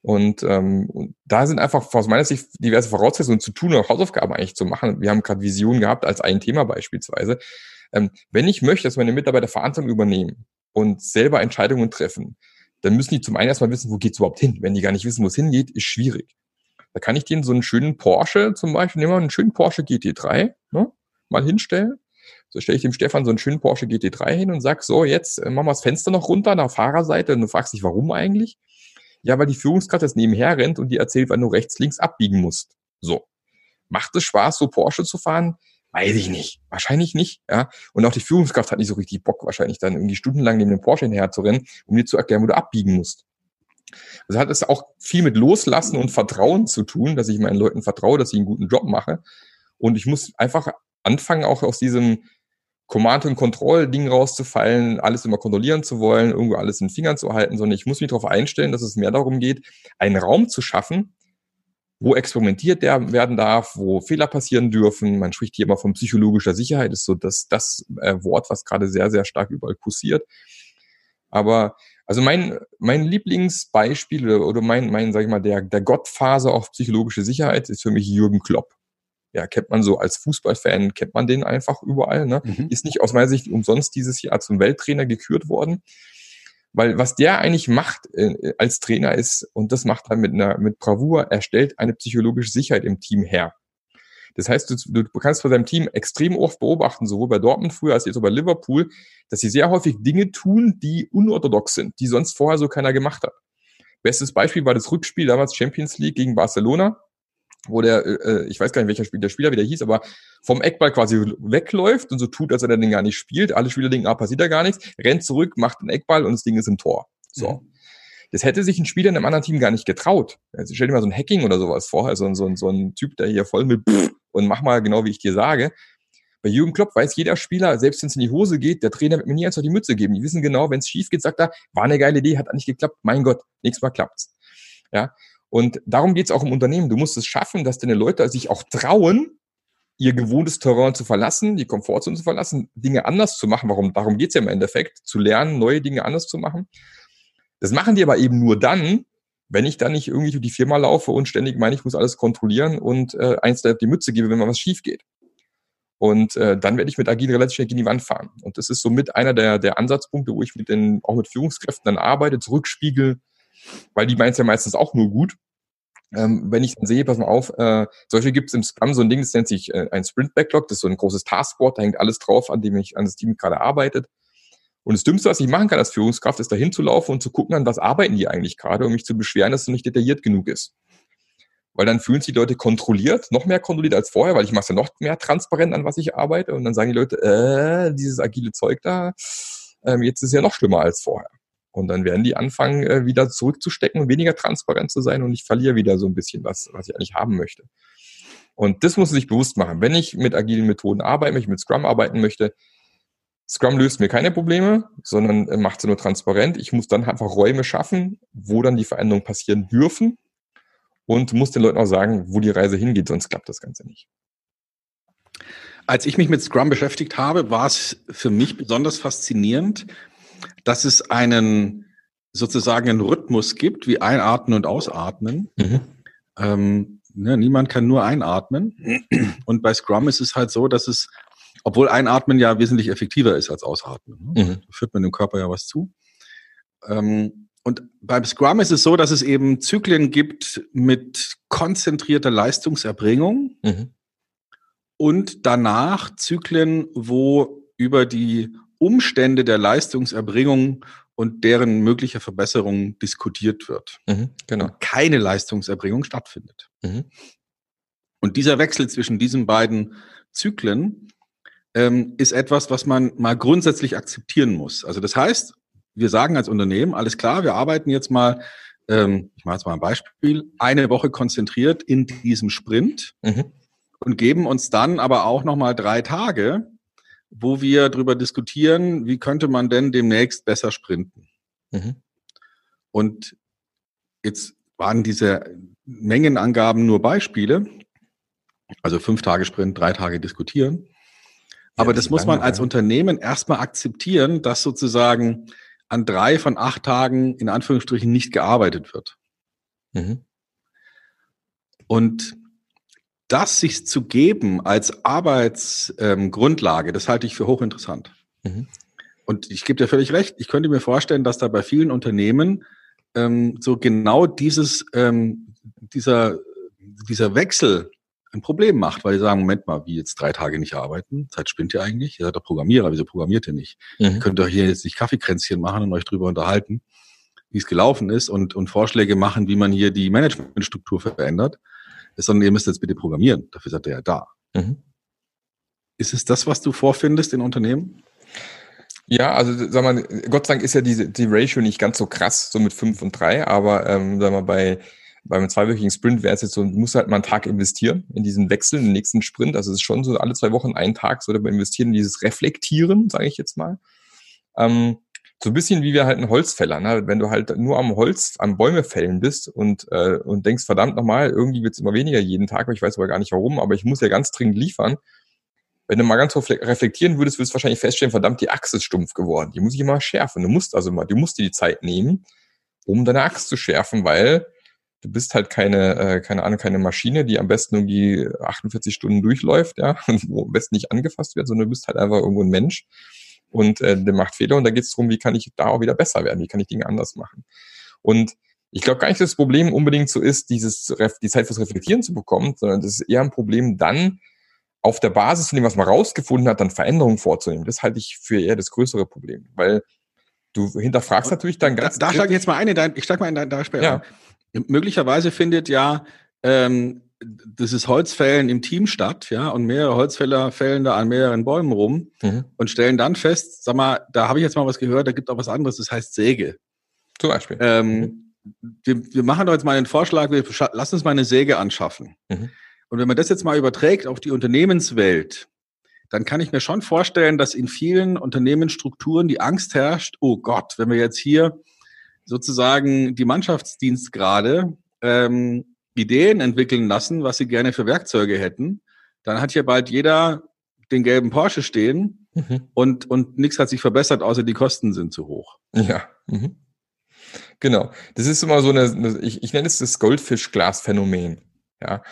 Und, ähm, und da sind einfach aus meiner Sicht diverse Voraussetzungen zu tun oder Hausaufgaben eigentlich zu machen. Wir haben gerade Visionen gehabt als ein Thema beispielsweise. Ähm, wenn ich möchte, dass meine Mitarbeiter Verantwortung übernehmen und selber Entscheidungen treffen, dann müssen die zum einen erstmal wissen, wo geht's überhaupt hin. Wenn die gar nicht wissen, wo es hingeht, ist schwierig. Da kann ich denen so einen schönen Porsche zum Beispiel, nehmen wir einen schönen Porsche GT3, ne, mal hinstellen so stelle ich dem Stefan so einen schönen Porsche GT3 hin und sag, so, jetzt äh, machen wir das Fenster noch runter nach Fahrerseite und du fragst dich, warum eigentlich? Ja, weil die Führungskraft jetzt nebenher rennt und die erzählt, wann du rechts, links abbiegen musst. So. Macht es Spaß, so Porsche zu fahren? Weiß ich nicht. Wahrscheinlich nicht, ja. Und auch die Führungskraft hat nicht so richtig Bock, wahrscheinlich dann irgendwie stundenlang neben dem Porsche hinterher zu rennen, um dir zu erklären, wo du abbiegen musst. Also hat es auch viel mit Loslassen und Vertrauen zu tun, dass ich meinen Leuten vertraue, dass ich einen guten Job mache. Und ich muss einfach anfangen, auch aus diesem Command- und Control-Ding rauszufallen, alles immer kontrollieren zu wollen, irgendwo alles in den Fingern zu halten, sondern ich muss mich darauf einstellen, dass es mehr darum geht, einen Raum zu schaffen, wo experimentiert werden darf, wo Fehler passieren dürfen. Man spricht hier immer von psychologischer Sicherheit, ist so das, das äh, Wort, was gerade sehr, sehr stark überall kursiert. Aber also mein, mein Lieblingsbeispiel oder mein, mein, sag ich mal, der, der Gottphase auf psychologische Sicherheit ist für mich Jürgen Klopp ja, kennt man so als Fußballfan, kennt man den einfach überall. Ne? Mhm. Ist nicht aus meiner Sicht umsonst dieses Jahr zum Welttrainer gekürt worden. Weil was der eigentlich macht äh, als Trainer ist, und das macht er mit einer mit Bravour, er stellt eine psychologische Sicherheit im Team her. Das heißt, du, du kannst bei deinem Team extrem oft beobachten, sowohl bei Dortmund früher als jetzt auch bei Liverpool, dass sie sehr häufig Dinge tun, die unorthodox sind, die sonst vorher so keiner gemacht hat. Bestes Beispiel war das Rückspiel damals Champions League gegen Barcelona wo der, äh, äh, ich weiß gar nicht, welcher Spiel, der Spieler wieder hieß, aber vom Eckball quasi wegläuft und so tut, als er den gar nicht spielt. Alle Spieler denken, ah, passiert da gar nichts, rennt zurück, macht den Eckball und das Ding ist im Tor. So. Mhm. Das hätte sich ein Spieler in einem anderen Team gar nicht getraut. Also stell dir mal so ein Hacking oder sowas vor, also so, ein, so ein Typ, der hier voll mit und mach mal genau, wie ich dir sage. Bei Jürgen Klopp weiß jeder Spieler, selbst wenn es in die Hose geht, der Trainer wird mir nie einfach die Mütze geben. Die wissen genau, wenn es schief geht, sagt er, war eine geile Idee, hat nicht geklappt, mein Gott, nächstes Mal klappt's. Ja, Und darum geht es auch im Unternehmen. Du musst es schaffen, dass deine Leute sich auch trauen, ihr gewohntes Terrain zu verlassen, die Komfortzone zu verlassen, Dinge anders zu machen. Warum? Darum geht es ja im Endeffekt, zu lernen, neue Dinge anders zu machen. Das machen die aber eben nur dann, wenn ich dann nicht irgendwie durch die Firma laufe und ständig meine, ich muss alles kontrollieren und äh, eins auf die Mütze gebe, wenn mal was schief geht. Und äh, dann werde ich mit Agil relativ schnell gegen die Wand fahren. Und das ist somit einer der, der Ansatzpunkte, wo ich mit den, auch mit Führungskräften dann arbeite, zurückspiegel, weil die meint es ja meistens auch nur gut. Ähm, wenn ich dann sehe, pass mal auf, äh, Beispiel gibt es im Scrum so ein Ding, das nennt sich äh, ein Sprint Backlog, das ist so ein großes Taskboard, da hängt alles drauf, an dem ich an das Team gerade arbeitet. Und das Dümmste, was ich machen kann als Führungskraft, ist dahin zu laufen und zu gucken, an was arbeiten die eigentlich gerade, um mich zu beschweren, dass es nicht detailliert genug ist. Weil dann fühlen sich die Leute kontrolliert, noch mehr kontrolliert als vorher, weil ich mache es ja noch mehr transparent, an was ich arbeite. Und dann sagen die Leute, äh, dieses agile Zeug da, ähm, jetzt ist ja noch schlimmer als vorher. Und dann werden die anfangen, äh, wieder zurückzustecken und weniger transparent zu sein und ich verliere wieder so ein bisschen was, was ich eigentlich haben möchte. Und das muss man sich bewusst machen. Wenn ich mit agilen Methoden arbeite, wenn ich mit Scrum arbeiten möchte, Scrum löst mir keine Probleme, sondern äh, macht sie nur transparent. Ich muss dann einfach Räume schaffen, wo dann die Veränderungen passieren dürfen und muss den Leuten auch sagen, wo die Reise hingeht, sonst klappt das Ganze nicht. Als ich mich mit Scrum beschäftigt habe, war es für mich besonders faszinierend, dass es einen sozusagen einen Rhythmus gibt, wie Einatmen und Ausatmen. Mhm. Ähm, ne, niemand kann nur einatmen. Und bei Scrum ist es halt so, dass es obwohl Einatmen ja wesentlich effektiver ist als Ausatmen. Ne? Mhm. Führt man dem Körper ja was zu. Ähm, und beim Scrum ist es so, dass es eben Zyklen gibt mit konzentrierter Leistungserbringung mhm. und danach Zyklen, wo über die Umstände der Leistungserbringung und deren mögliche Verbesserung diskutiert wird. Mhm, genau. Und keine Leistungserbringung stattfindet. Mhm. Und dieser Wechsel zwischen diesen beiden Zyklen ähm, ist etwas, was man mal grundsätzlich akzeptieren muss. Also das heißt, wir sagen als Unternehmen, alles klar, wir arbeiten jetzt mal, ähm, ich mache jetzt mal ein Beispiel, eine Woche konzentriert in diesem Sprint mhm. und geben uns dann aber auch nochmal drei Tage, wo wir darüber diskutieren, wie könnte man denn demnächst besser sprinten. Mhm. Und jetzt waren diese Mengenangaben nur Beispiele, also fünf Tage Sprint, drei Tage diskutieren. Aber das muss man als Unternehmen erstmal akzeptieren, dass sozusagen an drei von acht Tagen in Anführungsstrichen nicht gearbeitet wird. Mhm. Und das sich zu geben als Arbeitsgrundlage, ähm, das halte ich für hochinteressant. Mhm. Und ich gebe dir völlig recht, ich könnte mir vorstellen, dass da bei vielen Unternehmen ähm, so genau dieses, ähm, dieser, dieser Wechsel ein Problem macht, weil die sagen, Moment mal, wie jetzt drei Tage nicht arbeiten? Zeit spinnt ihr eigentlich? Ihr seid doch Programmierer, wieso programmiert ihr nicht? Mhm. Ihr könnt doch hier jetzt nicht Kaffeekränzchen machen und euch drüber unterhalten, wie es gelaufen ist und, und Vorschläge machen, wie man hier die Managementstruktur verändert, sondern ihr müsst jetzt bitte programmieren. Dafür seid ihr ja da. Mhm. Ist es das, was du vorfindest in Unternehmen? Ja, also sag mal, Gott sei Dank ist ja diese die Ratio nicht ganz so krass, so mit fünf und drei, aber ähm, sag mal, bei beim zweiwöchigen Sprint wäre es jetzt so, du musst halt mal einen Tag investieren in diesen Wechsel, in den nächsten Sprint. Also es ist schon so, alle zwei Wochen einen Tag sollte man investieren in dieses Reflektieren, sage ich jetzt mal. Ähm, so ein bisschen wie wir halt ein Holzfäller, ne? wenn du halt nur am Holz, am Bäume fällen bist und, äh, und denkst, verdammt nochmal, irgendwie wird es immer weniger jeden Tag, ich weiß aber gar nicht warum, aber ich muss ja ganz dringend liefern. Wenn du mal ganz reflektieren würdest, würdest du wahrscheinlich feststellen, verdammt, die Axt ist stumpf geworden. Die muss ich immer schärfen. Du musst also mal, du musst dir die Zeit nehmen, um deine Axt zu schärfen, weil du bist halt keine, äh, keine Ahnung, keine Maschine, die am besten irgendwie 48 Stunden durchläuft, ja, und wo am besten nicht angefasst wird, sondern du bist halt einfach irgendwo ein Mensch und äh, der macht Fehler und da geht es darum, wie kann ich da auch wieder besser werden, wie kann ich Dinge anders machen. Und ich glaube gar nicht, dass das Problem unbedingt so ist, dieses die Zeit fürs Reflektieren zu bekommen, sondern das ist eher ein Problem dann, auf der Basis von dem, was man rausgefunden hat, dann Veränderungen vorzunehmen. Das halte ich für eher das größere Problem, weil du hinterfragst natürlich dann ganz. Da, da steige ich jetzt mal ein in dein, ich steige mal in dein, da später. Ja. Möglicherweise findet ja ähm, dieses Holzfällen im Team statt, ja, und mehrere Holzfäller fällen da an mehreren Bäumen rum mhm. und stellen dann fest, sag mal, da habe ich jetzt mal was gehört, da gibt auch was anderes, das heißt Säge. Zum Beispiel. Ähm, mhm. wir, wir machen doch jetzt mal einen Vorschlag, wir lass uns mal eine Säge anschaffen. Mhm. Und wenn man das jetzt mal überträgt auf die Unternehmenswelt, dann kann ich mir schon vorstellen, dass in vielen Unternehmensstrukturen die Angst herrscht, oh Gott, wenn wir jetzt hier sozusagen die Mannschaftsdienstgrade ähm, Ideen entwickeln lassen, was sie gerne für Werkzeuge hätten, dann hat hier bald jeder den gelben Porsche stehen mhm. und, und nichts hat sich verbessert, außer die Kosten sind zu hoch. Ja. Mhm. Genau. Das ist immer so eine, ich, ich nenne es das Goldfischglas-Phänomen. Ja.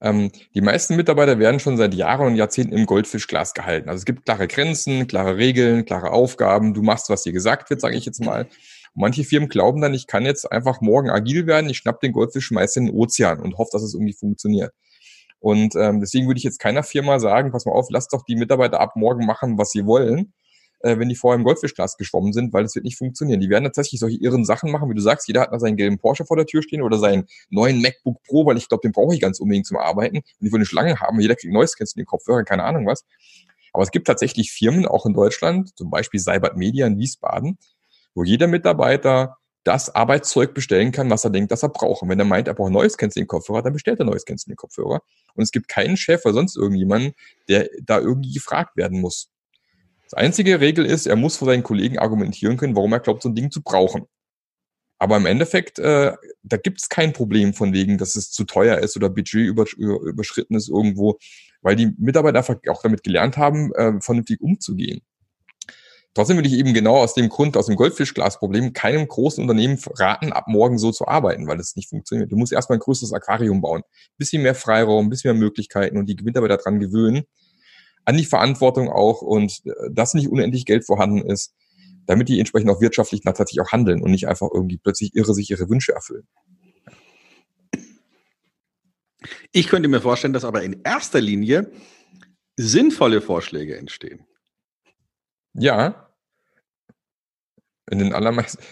Ähm, die meisten Mitarbeiter werden schon seit Jahren und Jahrzehnten im Goldfischglas gehalten. Also es gibt klare Grenzen, klare Regeln, klare Aufgaben. Du machst, was dir gesagt wird, sage ich jetzt mal. Manche Firmen glauben dann, ich kann jetzt einfach morgen agil werden, ich schnapp den Goldfisch, schmeiß in den Ozean und hoffe, dass es irgendwie funktioniert. Und ähm, deswegen würde ich jetzt keiner Firma sagen, pass mal auf, lass doch die Mitarbeiter ab morgen machen, was sie wollen, äh, wenn die vorher im Goldfischglas geschwommen sind, weil das wird nicht funktionieren. Die werden tatsächlich solche irren Sachen machen, wie du sagst, jeder hat noch seinen gelben Porsche vor der Tür stehen oder seinen neuen MacBook Pro, weil ich glaube, den brauche ich ganz unbedingt zum Arbeiten. Und die wollen eine Schlange haben, jeder kriegt neues, kennst du den Kopfhörer, keine Ahnung was. Aber es gibt tatsächlich Firmen, auch in Deutschland, zum Beispiel Cybert Media in Wiesbaden, wo jeder Mitarbeiter das Arbeitszeug bestellen kann, was er denkt, dass er braucht. Und wenn er meint, er braucht neues den Kopfhörer, dann bestellt er neues den Kopfhörer. Und es gibt keinen Chef oder sonst irgendjemanden, der da irgendwie gefragt werden muss. Das einzige Regel ist, er muss vor seinen Kollegen argumentieren können, warum er glaubt, so ein Ding zu brauchen. Aber im Endeffekt, äh, da gibt es kein Problem von wegen, dass es zu teuer ist oder Budget übersch überschritten ist irgendwo, weil die Mitarbeiter einfach auch damit gelernt haben, äh, vernünftig umzugehen. Trotzdem würde ich eben genau aus dem Grund, aus dem Goldfischglasproblem, keinem großen Unternehmen raten, ab morgen so zu arbeiten, weil es nicht funktioniert. Du musst erstmal ein größeres Aquarium bauen. Bisschen mehr Freiraum, bisschen mehr Möglichkeiten und die Mitarbeiter daran gewöhnen, an die Verantwortung auch und äh, dass nicht unendlich Geld vorhanden ist, damit die entsprechend auch wirtschaftlich tatsächlich auch handeln und nicht einfach irgendwie plötzlich irre sich ihre Wünsche erfüllen. Ich könnte mir vorstellen, dass aber in erster Linie sinnvolle Vorschläge entstehen. Ja. In den allermeisten.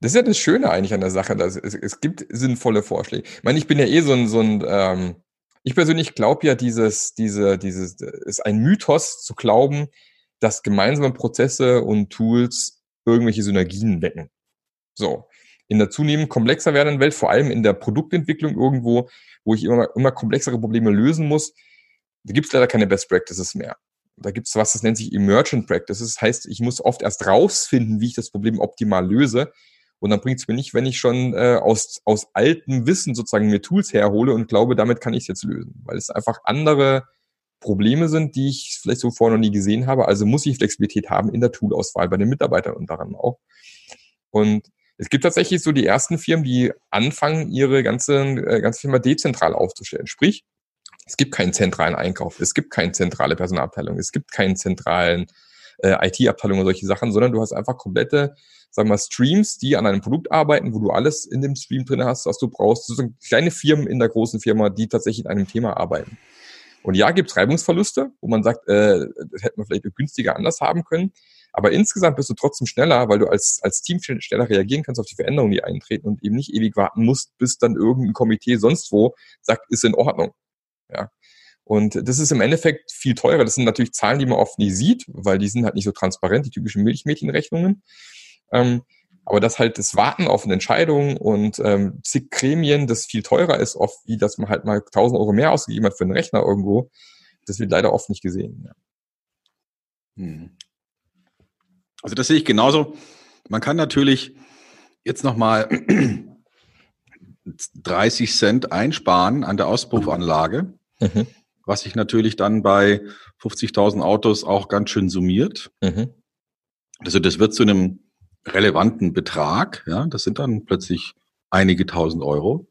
Das ist ja das Schöne eigentlich an der Sache, dass es, es gibt sinnvolle Vorschläge. Ich meine, ich bin ja eh so ein, so ein ähm, ich persönlich glaube ja, dieses, diese, dieses, ist ein Mythos zu glauben, dass gemeinsame Prozesse und Tools irgendwelche Synergien wecken. So. In der zunehmend komplexer werdenden Welt, vor allem in der Produktentwicklung irgendwo, wo ich immer, immer komplexere Probleme lösen muss, da gibt es leider keine Best Practices mehr. Da gibt es was, das nennt sich Emergent Practices. Das heißt, ich muss oft erst rausfinden, wie ich das Problem optimal löse. Und dann bringt es mir nicht, wenn ich schon äh, aus, aus altem Wissen sozusagen mir Tools herhole und glaube, damit kann ich es jetzt lösen. Weil es einfach andere Probleme sind, die ich vielleicht so vorher noch nie gesehen habe. Also muss ich Flexibilität haben in der Toolauswahl bei den Mitarbeitern und daran auch. Und es gibt tatsächlich so die ersten Firmen, die anfangen, ihre ganze, äh, ganze Firma dezentral aufzustellen. Sprich, es gibt keinen zentralen Einkauf, es gibt keine zentrale Personalabteilung, es gibt keinen zentralen äh, IT-Abteilung oder solche Sachen, sondern du hast einfach komplette sagen wir, Streams, die an einem Produkt arbeiten, wo du alles in dem Stream drin hast, was du brauchst. So kleine Firmen in der großen Firma, die tatsächlich in einem Thema arbeiten. Und ja, gibt es Reibungsverluste, wo man sagt, äh, das hätte man vielleicht günstiger anders haben können. Aber insgesamt bist du trotzdem schneller, weil du als, als Team schneller reagieren kannst auf die Veränderungen, die eintreten und eben nicht ewig warten musst, bis dann irgendein Komitee sonst wo sagt, ist in Ordnung. Ja. Und das ist im Endeffekt viel teurer. Das sind natürlich Zahlen, die man oft nie sieht, weil die sind halt nicht so transparent, die typischen Milchmädchenrechnungen. Ähm, aber dass halt das Warten auf eine Entscheidung und ähm, zig Gremien, das viel teurer ist, oft wie dass man halt mal 1000 Euro mehr ausgegeben hat für einen Rechner irgendwo, das wird leider oft nicht gesehen. Ja. Hm. Also das sehe ich genauso. Man kann natürlich jetzt nochmal 30 Cent einsparen an der Auspuffanlage, mhm. was sich natürlich dann bei 50.000 Autos auch ganz schön summiert. Mhm. Also das wird zu einem relevanten Betrag. Ja, das sind dann plötzlich einige tausend Euro.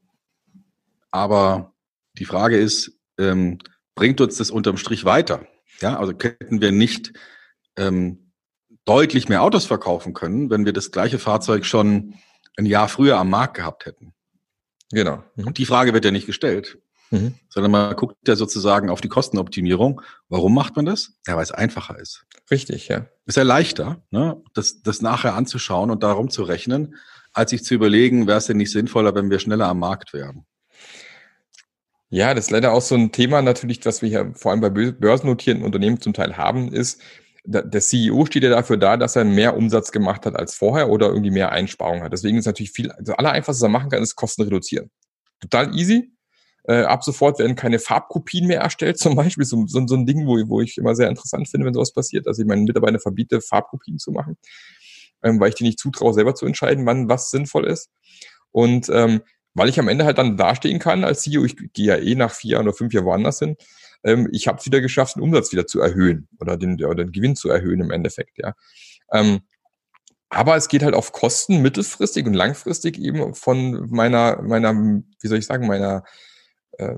Aber die Frage ist, ähm, bringt uns das unterm Strich weiter? Ja, also könnten wir nicht ähm, deutlich mehr Autos verkaufen können, wenn wir das gleiche Fahrzeug schon ein Jahr früher am Markt gehabt hätten. Genau. Mhm. Und die Frage wird ja nicht gestellt. Mhm. Sondern man guckt ja sozusagen auf die Kostenoptimierung. Warum macht man das? Ja, weil es einfacher ist. Richtig, ja. Ist ja leichter, ne? das, das nachher anzuschauen und darum zu rechnen, als sich zu überlegen, wäre es denn nicht sinnvoller, wenn wir schneller am Markt wären. Ja, das ist leider auch so ein Thema natürlich, was wir hier vor allem bei börsennotierten Unternehmen zum Teil haben, ist, der CEO steht ja dafür da, dass er mehr Umsatz gemacht hat als vorher oder irgendwie mehr Einsparung hat. Deswegen ist natürlich viel, das Allereinfachste, was er machen kann, ist Kosten reduzieren. Total easy. Äh, ab sofort werden keine Farbkopien mehr erstellt, zum Beispiel. So, so, so ein Ding, wo, wo ich immer sehr interessant finde, wenn sowas passiert, dass ich meinen Mitarbeitern verbiete, Farbkopien zu machen, ähm, weil ich die nicht zutraue, selber zu entscheiden, wann was sinnvoll ist. Und ähm, weil ich am Ende halt dann dastehen kann als CEO, ich gehe ja eh nach vier oder fünf Jahren woanders hin, ähm, ich habe es wieder geschafft, den Umsatz wieder zu erhöhen oder den, oder den Gewinn zu erhöhen im Endeffekt, ja. Ähm, aber es geht halt auf Kosten mittelfristig und langfristig eben von meiner, meiner, wie soll ich sagen, meiner, äh,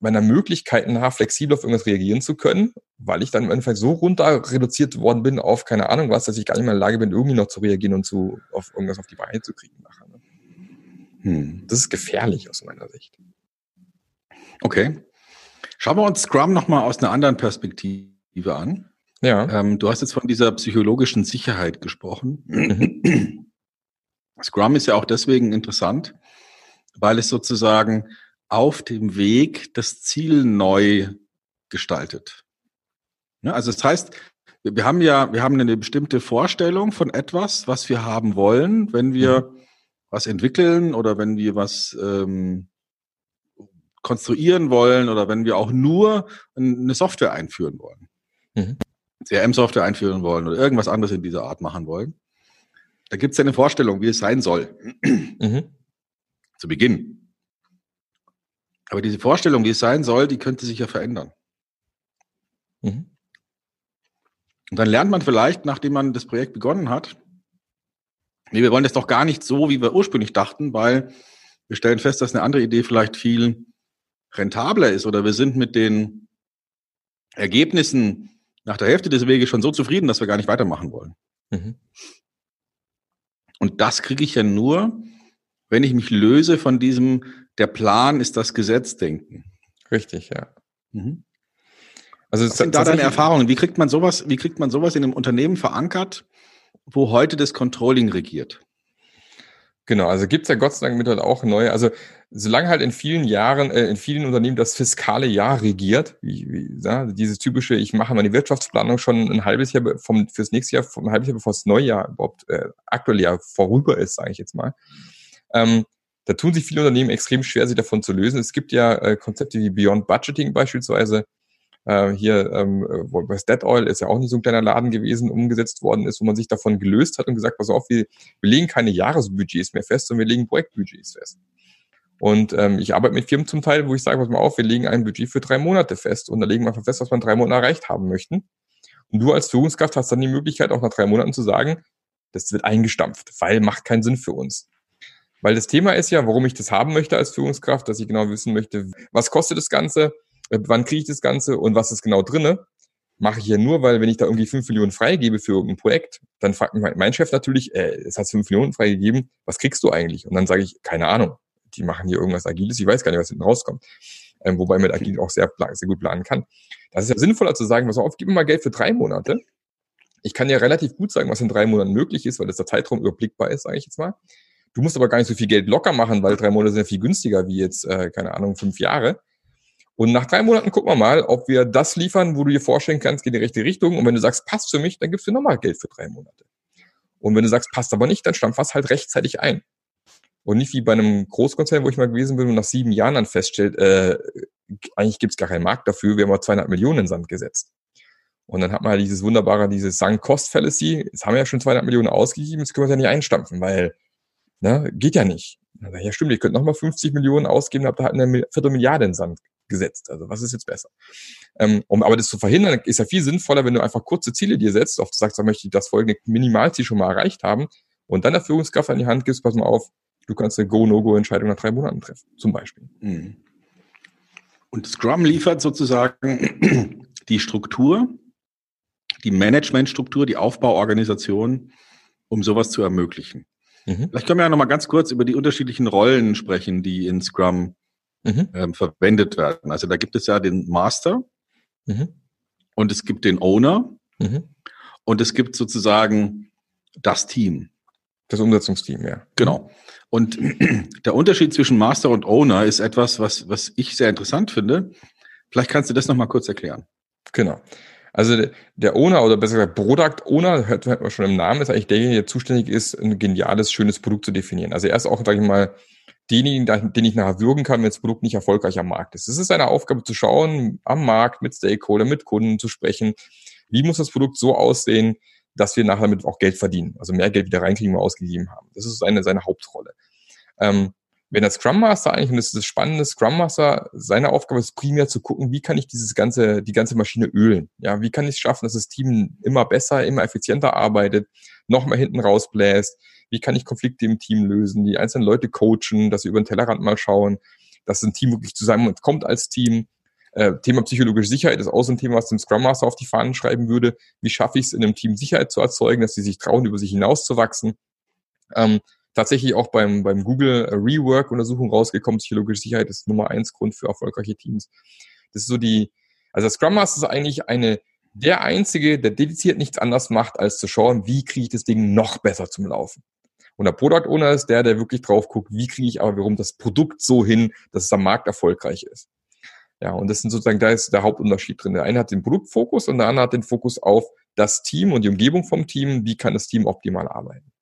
meiner Möglichkeiten nach flexibel auf irgendwas reagieren zu können, weil ich dann im Endeffekt so runter reduziert worden bin auf keine Ahnung was, dass ich gar nicht mehr in der Lage bin, irgendwie noch zu reagieren und zu, auf irgendwas auf die Beine zu kriegen nachher. Ne? Hm. Das ist gefährlich aus meiner Sicht. Okay. Schauen wir uns Scrum nochmal aus einer anderen Perspektive an. Ja. Ähm, du hast jetzt von dieser psychologischen Sicherheit gesprochen. Mhm. Scrum ist ja auch deswegen interessant, weil es sozusagen auf dem Weg das Ziel neu gestaltet. Ja, also das heißt, wir haben ja, wir haben eine bestimmte Vorstellung von etwas, was wir haben wollen, wenn wir mhm. was entwickeln oder wenn wir was ähm, konstruieren wollen oder wenn wir auch nur eine Software einführen wollen. Mhm. CRM-Software einführen wollen oder irgendwas anderes in dieser Art machen wollen. Da gibt es ja eine Vorstellung, wie es sein soll. Mhm. Zu Beginn. Aber diese Vorstellung, wie es sein soll, die könnte sich ja verändern. Mhm. Und dann lernt man vielleicht, nachdem man das Projekt begonnen hat, nee, wir wollen das doch gar nicht so, wie wir ursprünglich dachten, weil wir stellen fest, dass eine andere Idee vielleicht viel rentabler ist oder wir sind mit den Ergebnissen nach der Hälfte des Weges schon so zufrieden, dass wir gar nicht weitermachen wollen. Mhm. Und das kriege ich ja nur, wenn ich mich löse von diesem, der Plan ist das Gesetz denken. Richtig, ja. Mhm. Also Was sind da deine Erfahrungen? Wie kriegt man sowas, wie kriegt man sowas in einem Unternehmen verankert, wo heute das Controlling regiert? Genau, also gibt's ja Gott sei Dank mittlerweile auch neue. Also solange halt in vielen Jahren, äh, in vielen Unternehmen das fiskale Jahr regiert, wie, wie ja, dieses typische, ich mache meine Wirtschaftsplanung schon ein halbes Jahr vom, fürs nächste Jahr, vom, ein halbes Jahr bevor das neue Jahr überhaupt äh, aktuelle Jahr vorüber ist, sage ich jetzt mal. Ähm, da tun sich viele Unternehmen extrem schwer, sich davon zu lösen. Es gibt ja äh, Konzepte wie Beyond Budgeting beispielsweise, äh, hier ähm, bei Dead Oil ist ja auch nicht so ein kleiner Laden gewesen, umgesetzt worden ist, wo man sich davon gelöst hat und gesagt, pass auf, wir, wir legen keine Jahresbudgets mehr fest, sondern wir legen Projektbudgets fest. Und ähm, ich arbeite mit Firmen zum Teil, wo ich sage, pass mal auf, wir legen ein Budget für drei Monate fest und da legen wir einfach fest, was wir in drei Monaten erreicht haben möchten. Und du als Führungskraft hast dann die Möglichkeit, auch nach drei Monaten zu sagen, das wird eingestampft, weil macht keinen Sinn für uns. Weil das Thema ist ja, warum ich das haben möchte als Führungskraft, dass ich genau wissen möchte, was kostet das Ganze, äh, wann kriege ich das Ganze und was ist genau drinne, mache ich ja nur, weil wenn ich da irgendwie fünf Millionen freigebe für irgendein Projekt, dann fragt mich mein Chef natürlich, äh, es hat fünf Millionen freigegeben, was kriegst du eigentlich? Und dann sage ich, keine Ahnung, die machen hier irgendwas Agiles, ich weiß gar nicht, was hinten rauskommt. Ähm, wobei man Agil auch sehr, sehr gut planen kann. Das ist ja sinnvoller zu sagen, pass auf, gib mir mal Geld für drei Monate. Ich kann ja relativ gut sagen, was in drei Monaten möglich ist, weil das der Zeitraum überblickbar ist, sage ich jetzt mal. Du musst aber gar nicht so viel Geld locker machen, weil drei Monate sind ja viel günstiger wie jetzt, äh, keine Ahnung, fünf Jahre. Und nach drei Monaten gucken wir mal, ob wir das liefern, wo du dir vorstellen kannst, geht in die richtige Richtung. Und wenn du sagst, passt für mich, dann gibst du nochmal Geld für drei Monate. Und wenn du sagst, passt aber nicht, dann stampf was halt rechtzeitig ein. Und nicht wie bei einem Großkonzern, wo ich mal gewesen bin und nach sieben Jahren dann feststellt, äh, eigentlich gibt's gar keinen Markt dafür, wir haben mal 200 Millionen in Sand gesetzt. Und dann hat man halt dieses wunderbare, dieses Sunk-Cost-Fallacy, jetzt haben wir ja schon 200 Millionen ausgegeben, jetzt können wir es ja nicht einstampfen, weil, ne, geht ja nicht. Ja, stimmt, ich könnte nochmal 50 Millionen ausgeben, habt da halt eine Viertelmilliarde in Sand gesetzt. Also was ist jetzt besser? Ähm, um aber das zu verhindern, ist ja viel sinnvoller, wenn du einfach kurze Ziele dir setzt, oft sagst, da möchte ich das folgende Minimalziel schon mal erreicht haben und dann der Führungskraft an die Hand gibst, pass mal auf, du kannst eine Go-No-Go-Entscheidung nach drei Monaten treffen, zum Beispiel. Mhm. Und Scrum liefert sozusagen die Struktur, die Managementstruktur, die Aufbauorganisation, um sowas zu ermöglichen. Mhm. Vielleicht können wir ja nochmal ganz kurz über die unterschiedlichen Rollen sprechen, die in Scrum mhm. ähm, verwendet werden. Also da gibt es ja den Master mhm. und es gibt den Owner mhm. und es gibt sozusagen das Team. Das Umsetzungsteam, ja. Genau. Und der Unterschied zwischen Master und Owner ist etwas, was, was ich sehr interessant finde. Vielleicht kannst du das nochmal kurz erklären. Genau. Also der Owner oder besser gesagt Product Owner, hört, man schon im Namen, ist eigentlich derjenige, der zuständig ist, ein geniales, schönes Produkt zu definieren. Also er ist auch, sage ich mal, denjenigen, den ich nachher würgen kann, wenn das Produkt nicht erfolgreich am Markt ist. Es ist eine Aufgabe zu schauen, am Markt mit Stakeholder, mit Kunden zu sprechen. Wie muss das Produkt so aussehen, dass wir nachher damit auch Geld verdienen, also mehr Geld wieder reinkriegen, wir ausgegeben haben. Das ist seine, seine Hauptrolle. Ähm, wenn der Scrum Master eigentlich, und das ist das Spannende, Scrum Master, seine Aufgabe ist primär zu gucken, wie kann ich dieses ganze, die ganze Maschine ölen? Ja, wie kann ich es schaffen, dass das Team immer besser, immer effizienter arbeitet, noch mal hinten rausbläst? Wie kann ich Konflikte im Team lösen, die einzelnen Leute coachen, dass sie über den Tellerrand mal schauen, dass ein Team wirklich zusammenkommt als Team? Äh, Thema psychologische Sicherheit ist auch so ein Thema, was dem Scrum Master auf die Fahnen schreiben würde. Wie schaffe ich es in einem Team Sicherheit zu erzeugen, dass sie sich trauen, über sich hinauszuwachsen? Ähm, tatsächlich auch beim, beim Google Rework-Untersuchung rausgekommen, psychologische Sicherheit ist Nummer eins Grund für erfolgreiche Teams. Das ist so die, also Scrum Master ist eigentlich eine, der einzige, der dediziert nichts anders macht, als zu schauen, wie kriege ich das Ding noch besser zum Laufen. Und der Product Owner ist der, der wirklich drauf guckt, wie kriege ich aber warum das Produkt so hin, dass es am Markt erfolgreich ist. Ja, und das sind sozusagen, da ist der Hauptunterschied drin. Der eine hat den Produktfokus und der andere hat den Fokus auf das Team und die Umgebung vom Team. Wie kann das Team optimal arbeiten?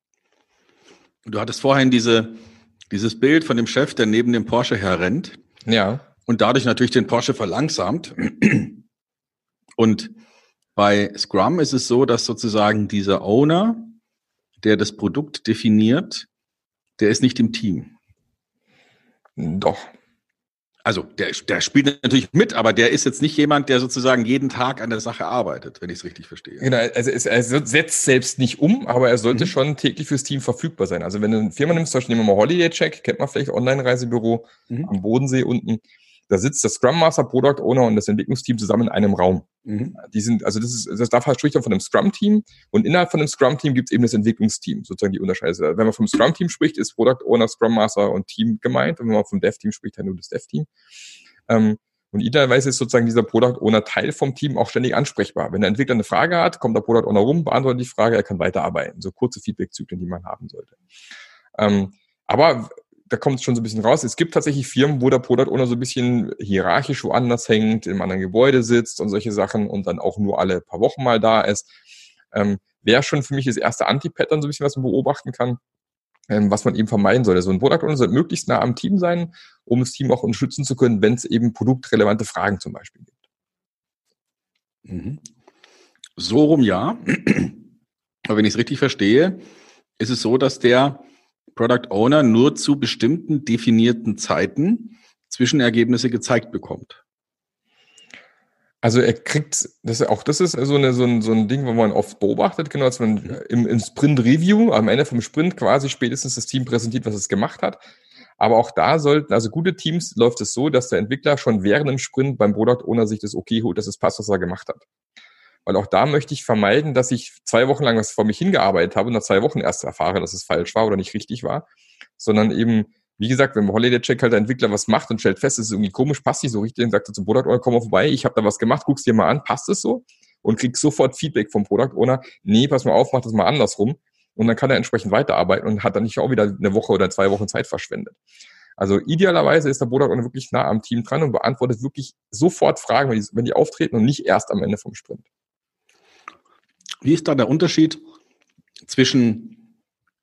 Du hattest vorhin diese, dieses Bild von dem Chef, der neben dem Porsche herrennt. Ja. Und dadurch natürlich den Porsche verlangsamt. Und bei Scrum ist es so, dass sozusagen dieser Owner, der das Produkt definiert, der ist nicht im Team. Doch also der, der spielt natürlich mit, aber der ist jetzt nicht jemand, der sozusagen jeden Tag an der Sache arbeitet, wenn ich es richtig verstehe. Genau, also es, er setzt selbst nicht um, aber er sollte mhm. schon täglich fürs Team verfügbar sein. Also wenn du eine Firma nimmst, zum Beispiel nehmen wir mal Holiday Check, kennt man vielleicht Online-Reisebüro mhm. am Bodensee unten. Da sitzt das Scrum Master, Product Owner und das Entwicklungsteam zusammen in einem Raum. Mhm. Die sind, also das ist, das darf spricht dann von einem Scrum-Team und innerhalb von dem Scrum-Team gibt es eben das Entwicklungsteam, sozusagen die Unterscheidung. Wenn man vom Scrum-Team spricht, ist Product Owner, Scrum Master und Team gemeint. Und wenn man vom Dev-Team spricht, dann nur das Dev-Team. Ähm, und idealerweise ist sozusagen dieser Product Owner Teil vom Team auch ständig ansprechbar. Wenn der Entwickler eine Frage hat, kommt der Product Owner rum, beantwortet die Frage, er kann weiterarbeiten. So kurze Feedback-Zyklen, die man haben sollte. Ähm, aber da kommt es schon so ein bisschen raus. Es gibt tatsächlich Firmen, wo der Product Owner so ein bisschen hierarchisch woanders hängt, im anderen Gebäude sitzt und solche Sachen und dann auch nur alle paar Wochen mal da ist. Ähm, Wäre schon für mich das erste Anti-Pattern, so ein bisschen, was man beobachten kann, ähm, was man eben vermeiden sollte. So ein Product Owner sollte möglichst nah am Team sein, um das Team auch unterstützen zu können, wenn es eben produktrelevante Fragen zum Beispiel gibt. Mhm. So rum ja. Aber wenn ich es richtig verstehe, ist es so, dass der Product Owner nur zu bestimmten definierten Zeiten Zwischenergebnisse gezeigt bekommt. Also er kriegt, das auch das ist so, eine, so, ein, so ein Ding, wo man oft beobachtet, genau, dass man im, im Sprint-Review, am Ende vom Sprint quasi spätestens das Team präsentiert, was es gemacht hat. Aber auch da sollten, also gute Teams läuft es so, dass der Entwickler schon während dem Sprint beim Product Owner sich das okay holt, dass es passt, was er gemacht hat. Weil auch da möchte ich vermeiden, dass ich zwei Wochen lang was vor mich hingearbeitet habe und nach zwei Wochen erst erfahre, dass es falsch war oder nicht richtig war, sondern eben, wie gesagt, wenn Holiday Check halt der Entwickler was macht und stellt fest, es ist irgendwie komisch, passt nicht so richtig, dann sagt er zum Product Owner, komm mal vorbei, ich habe da was gemacht, guck's dir mal an, passt es so? Und kriegst sofort Feedback vom Product Owner, nee, pass mal auf, mach das mal andersrum. Und dann kann er entsprechend weiterarbeiten und hat dann nicht auch wieder eine Woche oder zwei Wochen Zeit verschwendet. Also idealerweise ist der Product Owner wirklich nah am Team dran und beantwortet wirklich sofort Fragen, wenn die, wenn die auftreten und nicht erst am Ende vom Sprint. Wie ist da der Unterschied zwischen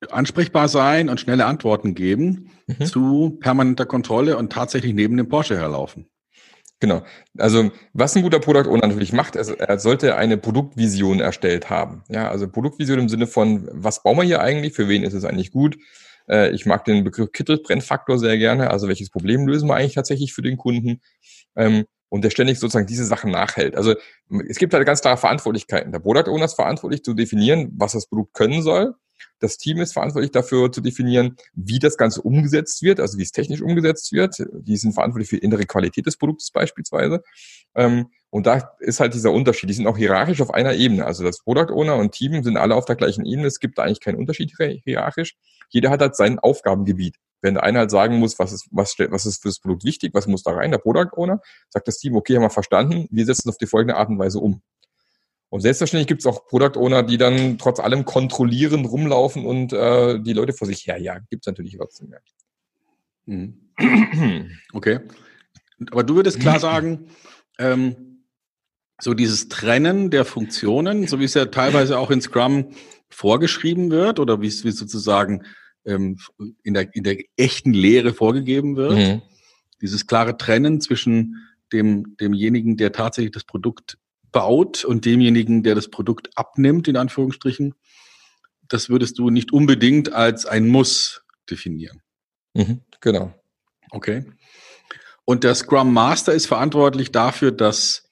ansprechbar sein und schnelle Antworten geben mhm. zu permanenter Kontrolle und tatsächlich neben dem Porsche herlaufen? Genau. Also was ein guter Product Owner natürlich macht, er, er sollte eine Produktvision erstellt haben. Ja, also Produktvision im Sinne von, was bauen wir hier eigentlich, für wen ist es eigentlich gut? Äh, ich mag den Begriff Kittelbrennfaktor sehr gerne. Also welches Problem lösen wir eigentlich tatsächlich für den Kunden? Ähm, und der ständig sozusagen diese Sachen nachhält. Also es gibt halt ganz klare Verantwortlichkeiten. Der Product Owner ist verantwortlich zu definieren, was das Produkt können soll. Das Team ist verantwortlich dafür zu definieren, wie das Ganze umgesetzt wird, also wie es technisch umgesetzt wird. Die sind verantwortlich für innere Qualität des Produktes beispielsweise. Ähm, und da ist halt dieser Unterschied. Die sind auch hierarchisch auf einer Ebene. Also das Product Owner und Team sind alle auf der gleichen Ebene. Es gibt da eigentlich keinen Unterschied hierarchisch. Jeder hat halt sein Aufgabengebiet. Wenn der eine halt sagen muss, was ist, was, was ist für das Produkt wichtig, was muss da rein, der Product Owner, sagt das Team, okay, haben wir verstanden, wir setzen auf die folgende Art und Weise um. Und selbstverständlich gibt es auch Product Owner, die dann trotz allem kontrollierend rumlaufen und äh, die Leute vor sich herjagen. Gibt es natürlich trotzdem mehr. Mhm. Okay. Aber du würdest klar sagen, ähm, so dieses Trennen der Funktionen, so wie es ja teilweise auch in Scrum vorgeschrieben wird oder wie es wie sozusagen ähm, in, der, in der echten Lehre vorgegeben wird. Mhm. Dieses klare Trennen zwischen dem, demjenigen, der tatsächlich das Produkt baut und demjenigen, der das Produkt abnimmt, in Anführungsstrichen, das würdest du nicht unbedingt als ein Muss definieren. Mhm, genau. Okay. Und der Scrum Master ist verantwortlich dafür, dass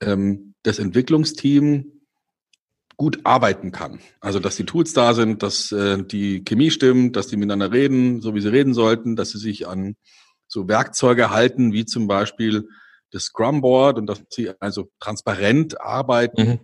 ähm, das Entwicklungsteam gut arbeiten kann. Also dass die Tools da sind, dass äh, die Chemie stimmt, dass die miteinander reden, so wie sie reden sollten, dass sie sich an so Werkzeuge halten, wie zum Beispiel das Scrum Board und dass sie also transparent arbeiten. Mhm.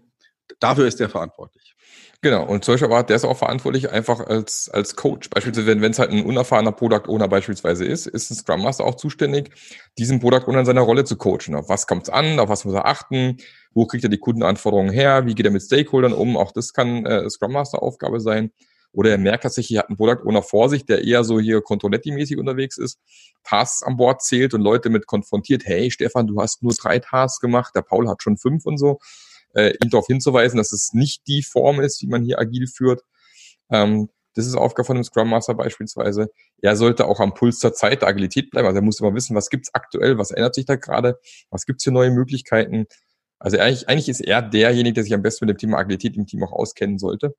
Dafür ist der verantwortlich. Genau, und solcher Art, der ist auch verantwortlich einfach als, als Coach. Beispielsweise, wenn es halt ein unerfahrener Product Owner beispielsweise ist, ist ein Scrum Master auch zuständig, diesen Product Owner in seiner Rolle zu coachen. Auf was kommt es an, auf was muss er achten, wo kriegt er die Kundenanforderungen her, wie geht er mit Stakeholdern um, auch das kann äh, Scrum Master Aufgabe sein. Oder er merkt tatsächlich, er hat einen Product Owner vor sich, der eher so hier Controletti-mäßig unterwegs ist, Tasks an Bord zählt und Leute mit konfrontiert, hey Stefan, du hast nur drei Tasks gemacht, der Paul hat schon fünf und so äh, ihn darauf hinzuweisen, dass es nicht die Form ist, wie man hier agil führt. Ähm, das ist Aufgabe von einem Scrum Master beispielsweise. Er sollte auch am Puls der Zeit der Agilität bleiben. Also er muss immer wissen, was gibt's aktuell, was ändert sich da gerade, was gibt's für neue Möglichkeiten. Also eigentlich, eigentlich ist er derjenige, der sich am besten mit dem Thema Agilität im Team auch auskennen sollte.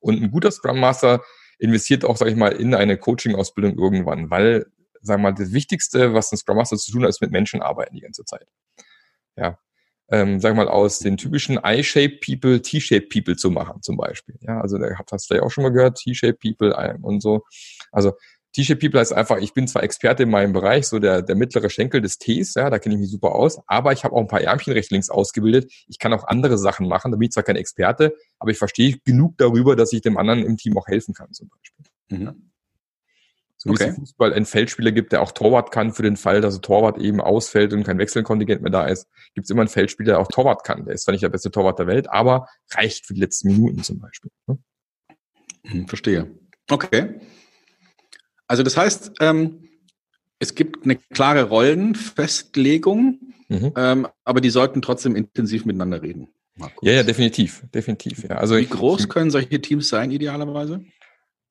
Und ein guter Scrum Master investiert auch, sage ich mal, in eine Coaching-Ausbildung irgendwann, weil, sagen wir mal, das Wichtigste, was ein Scrum Master zu tun hat, ist mit Menschen arbeiten die ganze Zeit. Ja, ähm, sag mal, aus den typischen I-Shape People T-Shape People zu machen, zum Beispiel. Ja, also da habt du ja auch schon mal gehört, T-Shape People und so. Also T-Shape People heißt einfach, ich bin zwar Experte in meinem Bereich, so der, der mittlere Schenkel des Ts, ja, da kenne ich mich super aus, aber ich habe auch ein paar Ärmchen rechts links ausgebildet. Ich kann auch andere Sachen machen, da bin ich zwar kein Experte, aber ich verstehe genug darüber, dass ich dem anderen im Team auch helfen kann, zum Beispiel. Mhm. So wie okay. es im Fußball einen Feldspieler gibt, der auch Torwart kann für den Fall, dass ein Torwart eben ausfällt und kein Wechselkontingent mehr da ist, gibt es immer einen Feldspieler, der auch Torwart kann. Der ist zwar nicht der beste Torwart der Welt, aber reicht für die letzten Minuten zum Beispiel. Ne? Hm, verstehe. Okay. Also das heißt, ähm, es gibt eine klare Rollenfestlegung, mhm. ähm, aber die sollten trotzdem intensiv miteinander reden. Ja, ja, definitiv, definitiv. Ja. Also Wie groß ich, können solche Teams sein, idealerweise?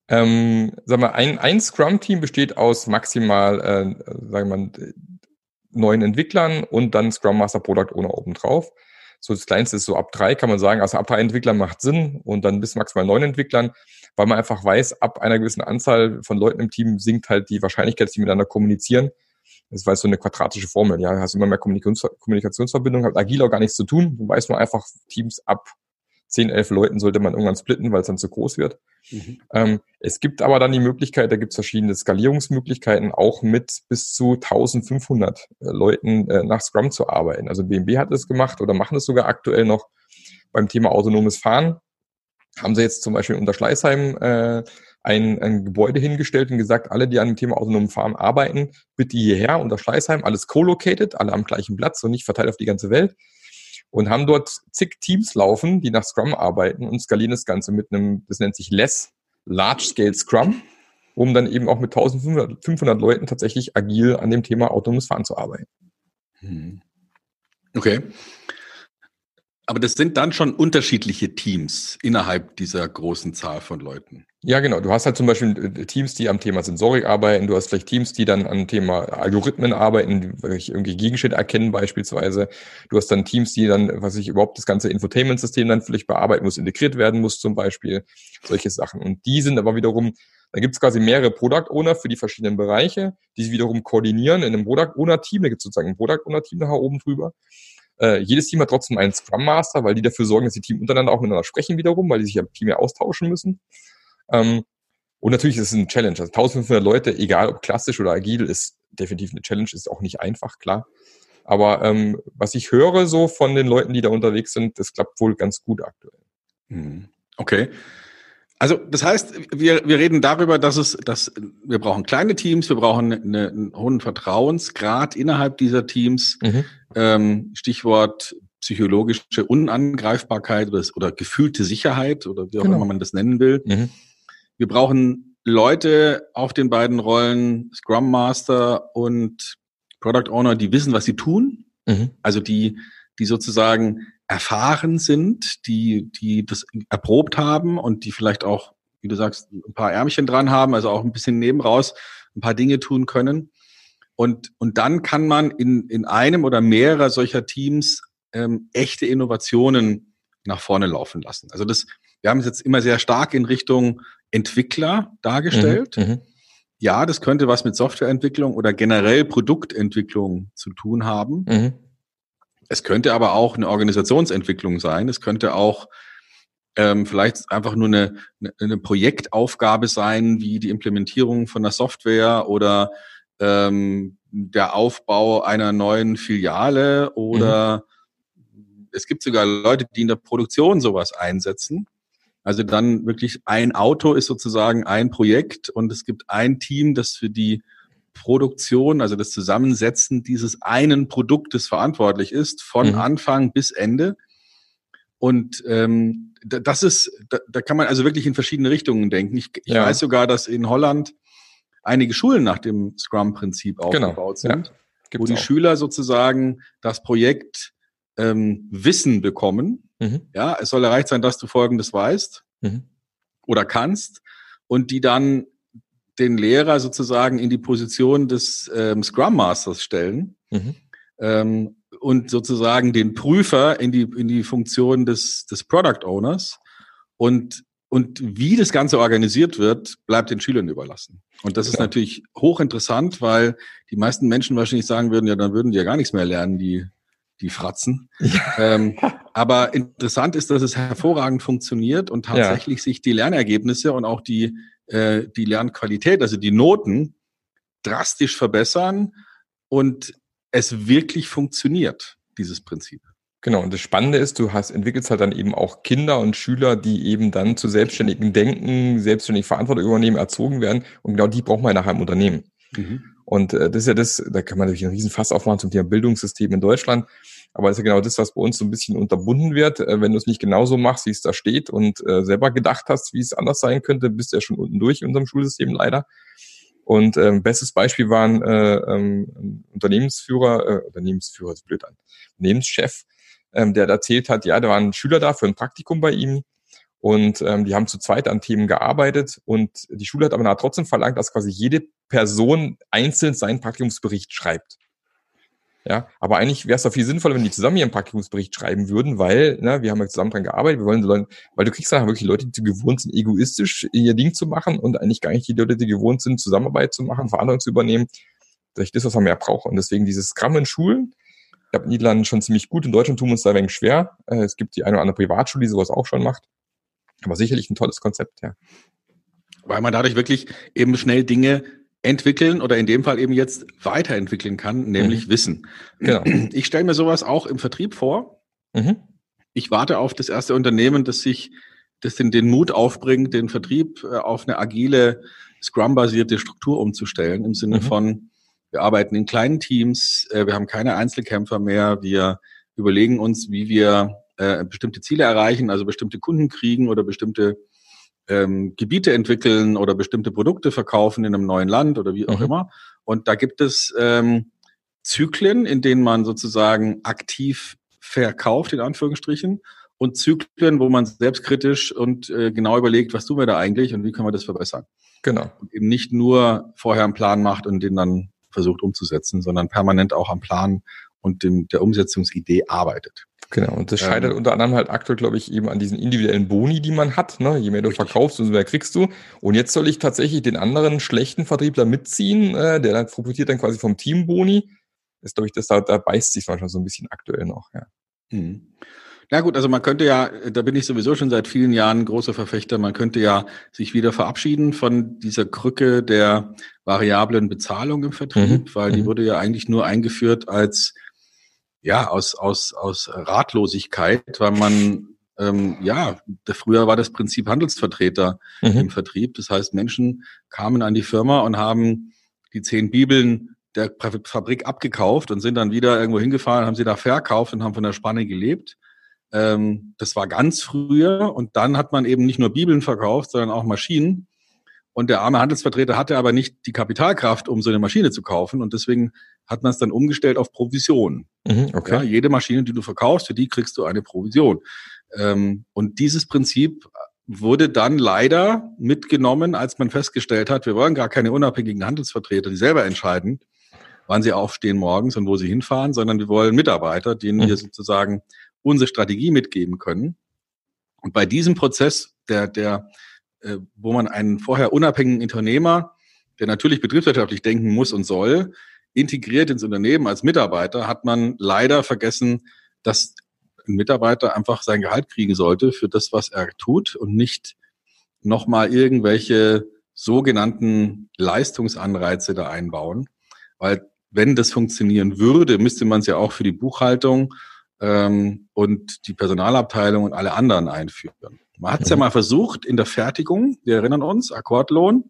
Ähm, sag mal, ein, ein Scrum-Team besteht aus maximal, äh, sagen wir mal, neun Entwicklern und dann Scrum Master Product Owner obendrauf. So das kleinste ist so ab drei, kann man sagen. Also ab drei Entwicklern macht Sinn und dann bis maximal neun Entwicklern, weil man einfach weiß, ab einer gewissen Anzahl von Leuten im Team sinkt halt die Wahrscheinlichkeit, dass die miteinander kommunizieren. Das war so eine quadratische Formel. Ja, hast immer mehr Kommunikations Kommunikationsverbindung, hat agil auch gar nichts zu tun. Du weißt nur einfach, Teams ab 10, 11 Leuten sollte man irgendwann splitten, weil es dann zu groß wird. Mhm. Ähm, es gibt aber dann die Möglichkeit, da gibt es verschiedene Skalierungsmöglichkeiten, auch mit bis zu 1500 äh, Leuten äh, nach Scrum zu arbeiten. Also BMW hat es gemacht oder machen es sogar aktuell noch beim Thema autonomes Fahren. Haben sie jetzt zum Beispiel unter Schleißheim äh, ein, ein Gebäude hingestellt und gesagt, alle, die an dem Thema autonomen Fahren arbeiten, bitte hierher unter Schleißheim, alles co-located, alle am gleichen Platz und nicht verteilt auf die ganze Welt und haben dort zig Teams laufen, die nach Scrum arbeiten und skalieren das Ganze mit einem, das nennt sich Less Large Scale Scrum, um dann eben auch mit 1500 500 Leuten tatsächlich agil an dem Thema autonomes Fahren zu arbeiten. Hm. Okay. Aber das sind dann schon unterschiedliche Teams innerhalb dieser großen Zahl von Leuten. Ja, genau. Du hast halt zum Beispiel äh, Teams, die am Thema Sensorik arbeiten. Du hast vielleicht Teams, die dann am Thema Algorithmen arbeiten, die irgendwie Gegenstände erkennen beispielsweise. Du hast dann Teams, die dann, was ich überhaupt das ganze Infotainment-System dann vielleicht bearbeiten muss, integriert werden muss zum Beispiel. Solche Sachen. Und die sind aber wiederum, da gibt es quasi mehrere Product Owner für die verschiedenen Bereiche, die sie wiederum koordinieren in einem Product Owner Team. Da gibt es sozusagen ein Product Owner Team da oben drüber. Äh, jedes Team hat trotzdem einen Scrum Master, weil die dafür sorgen, dass die Team untereinander auch miteinander sprechen wiederum, weil die sich ja primär austauschen müssen. Ähm, und natürlich ist es ein Challenge. Also 1500 Leute, egal ob klassisch oder agil, ist definitiv eine Challenge, ist auch nicht einfach, klar. Aber ähm, was ich höre so von den Leuten, die da unterwegs sind, das klappt wohl ganz gut aktuell. Hm. Okay. Also das heißt, wir, wir reden darüber, dass es, dass wir brauchen kleine Teams, wir brauchen eine, einen hohen Vertrauensgrad innerhalb dieser Teams. Mhm. Ähm, Stichwort psychologische Unangreifbarkeit oder, oder gefühlte Sicherheit oder wie auch genau. immer man das nennen will. Mhm. Wir brauchen Leute auf den beiden Rollen, Scrum Master und Product Owner, die wissen, was sie tun. Mhm. Also die, die sozusagen erfahren sind, die, die das erprobt haben und die vielleicht auch, wie du sagst, ein paar Ärmchen dran haben, also auch ein bisschen nebenraus ein paar Dinge tun können. Und, und dann kann man in, in einem oder mehrerer solcher Teams ähm, echte Innovationen nach vorne laufen lassen. Also das, wir haben es jetzt immer sehr stark in Richtung Entwickler dargestellt. Mhm, mhm. ja, das könnte was mit Softwareentwicklung oder generell Produktentwicklung zu tun haben. Mhm. Es könnte aber auch eine Organisationsentwicklung sein. Es könnte auch ähm, vielleicht einfach nur eine, eine Projektaufgabe sein, wie die Implementierung von der Software oder ähm, der Aufbau einer neuen Filiale oder mhm. es gibt sogar Leute, die in der Produktion sowas einsetzen. Also dann wirklich ein Auto ist sozusagen ein Projekt und es gibt ein Team, das für die Produktion, also das Zusammensetzen dieses einen Produktes verantwortlich ist, von mhm. Anfang bis Ende. Und ähm, das ist, da, da kann man also wirklich in verschiedene Richtungen denken. Ich, ich ja. weiß sogar, dass in Holland einige Schulen nach dem Scrum-Prinzip genau. aufgebaut genau. sind, ja. wo die auch. Schüler sozusagen das Projekt ähm, Wissen bekommen. Mhm. Ja, es soll erreicht sein, dass du Folgendes weißt mhm. oder kannst und die dann den Lehrer sozusagen in die Position des ähm, Scrum Masters stellen mhm. ähm, und sozusagen den Prüfer in die in die Funktion des des Product Owners und und wie das Ganze organisiert wird, bleibt den Schülern überlassen. Und das ja. ist natürlich hochinteressant, weil die meisten Menschen wahrscheinlich sagen würden, ja, dann würden die ja gar nichts mehr lernen, die die Fratzen. Ja. Ähm, aber interessant ist, dass es hervorragend funktioniert und tatsächlich ja. sich die Lernergebnisse und auch die, äh, die Lernqualität, also die Noten, drastisch verbessern und es wirklich funktioniert, dieses Prinzip. Genau, und das Spannende ist, du hast entwickelst halt dann eben auch Kinder und Schüler, die eben dann zu selbstständigen Denken, selbstständig Verantwortung übernehmen, erzogen werden. Und genau die braucht man nachher im Unternehmen. Mhm. Und äh, das ist ja das, da kann man natürlich einen riesen Fass aufmachen zum Thema Bildungssystem in Deutschland. Aber das ist ja genau das, was bei uns so ein bisschen unterbunden wird. Äh, wenn du es nicht genauso machst, wie es da steht und äh, selber gedacht hast, wie es anders sein könnte, bist du ja schon unten durch in unserem Schulsystem leider. Und ähm, bestes Beispiel waren äh, ähm, Unternehmensführer, äh, Unternehmensführer ist blöd an, Unternehmenschef, ähm, der erzählt hat, ja, da waren Schüler da für ein Praktikum bei ihm und ähm, die haben zu zweit an Themen gearbeitet und die Schule hat aber trotzdem verlangt, dass quasi jede Person einzeln seinen Praktikumsbericht schreibt. Ja, aber eigentlich wäre es doch viel sinnvoller, wenn die zusammen ihren Praktikumsbericht schreiben würden, weil, ne, wir haben ja zusammen dran gearbeitet, wir wollen Leute, weil du kriegst dann wirklich Leute, die gewohnt sind, egoistisch ihr Ding zu machen und eigentlich gar nicht die Leute, die gewohnt sind, Zusammenarbeit zu machen, Verantwortung zu übernehmen. Das ist was man mehr braucht. Und deswegen dieses Scrum in Schulen, ich glaube, in Niederlanden schon ziemlich gut, in Deutschland tun wir uns da ein wenig schwer. Äh, es gibt die eine oder andere Privatschule, die sowas auch schon macht. Aber sicherlich ein tolles Konzept, ja. Weil man dadurch wirklich eben schnell Dinge entwickeln oder in dem Fall eben jetzt weiterentwickeln kann, nämlich mhm. Wissen. Genau. Ich stelle mir sowas auch im Vertrieb vor. Mhm. Ich warte auf das erste Unternehmen, das sich, das den, den Mut aufbringt, den Vertrieb äh, auf eine agile, Scrum-basierte Struktur umzustellen, im Sinne mhm. von, wir arbeiten in kleinen Teams, äh, wir haben keine Einzelkämpfer mehr, wir überlegen uns, wie wir äh, bestimmte Ziele erreichen, also bestimmte Kunden kriegen oder bestimmte ähm, Gebiete entwickeln oder bestimmte Produkte verkaufen in einem neuen Land oder wie auch mhm. immer. Und da gibt es ähm, Zyklen, in denen man sozusagen aktiv verkauft, in Anführungsstrichen, und Zyklen, wo man selbstkritisch und äh, genau überlegt, was tun wir da eigentlich und wie können wir das verbessern. Genau. Und eben nicht nur vorher einen Plan macht und den dann versucht umzusetzen, sondern permanent auch am Plan und dem, der Umsetzungsidee arbeitet. Genau, und das scheitert ähm, unter anderem halt aktuell, glaube ich, eben an diesen individuellen Boni, die man hat. Ne? Je mehr du richtig. verkaufst, umso mehr kriegst du. Und jetzt soll ich tatsächlich den anderen schlechten Vertriebler mitziehen, äh, der dann profitiert dann quasi vom Teamboni. Das glaube ich, das da, da beißt sich manchmal so ein bisschen aktuell noch, ja. Mhm. Na gut, also man könnte ja, da bin ich sowieso schon seit vielen Jahren großer Verfechter, man könnte ja sich wieder verabschieden von dieser Krücke der variablen Bezahlung im Vertrieb, mhm. weil die mhm. wurde ja eigentlich nur eingeführt als ja, aus, aus, aus Ratlosigkeit, weil man, ähm, ja, früher war das Prinzip Handelsvertreter mhm. im Vertrieb. Das heißt, Menschen kamen an die Firma und haben die zehn Bibeln der Fabrik abgekauft und sind dann wieder irgendwo hingefahren, haben sie da verkauft und haben von der Spanne gelebt. Ähm, das war ganz früher und dann hat man eben nicht nur Bibeln verkauft, sondern auch Maschinen. Und der arme Handelsvertreter hatte aber nicht die Kapitalkraft, um so eine Maschine zu kaufen. Und deswegen hat man es dann umgestellt auf Provision. Mhm, okay. Ja, jede Maschine, die du verkaufst, für die kriegst du eine Provision. Ähm, und dieses Prinzip wurde dann leider mitgenommen, als man festgestellt hat, wir wollen gar keine unabhängigen Handelsvertreter, die selber entscheiden, wann sie aufstehen morgens und wo sie hinfahren, sondern wir wollen Mitarbeiter, denen mhm. wir sozusagen unsere Strategie mitgeben können. Und bei diesem Prozess, der, der, äh, wo man einen vorher unabhängigen Unternehmer der natürlich betriebswirtschaftlich denken muss und soll, integriert ins Unternehmen als Mitarbeiter, hat man leider vergessen, dass ein Mitarbeiter einfach sein Gehalt kriegen sollte für das, was er tut und nicht nochmal irgendwelche sogenannten Leistungsanreize da einbauen. Weil wenn das funktionieren würde, müsste man es ja auch für die Buchhaltung ähm, und die Personalabteilung und alle anderen einführen. Man hat es mhm. ja mal versucht in der Fertigung, wir erinnern uns, Akkordlohn,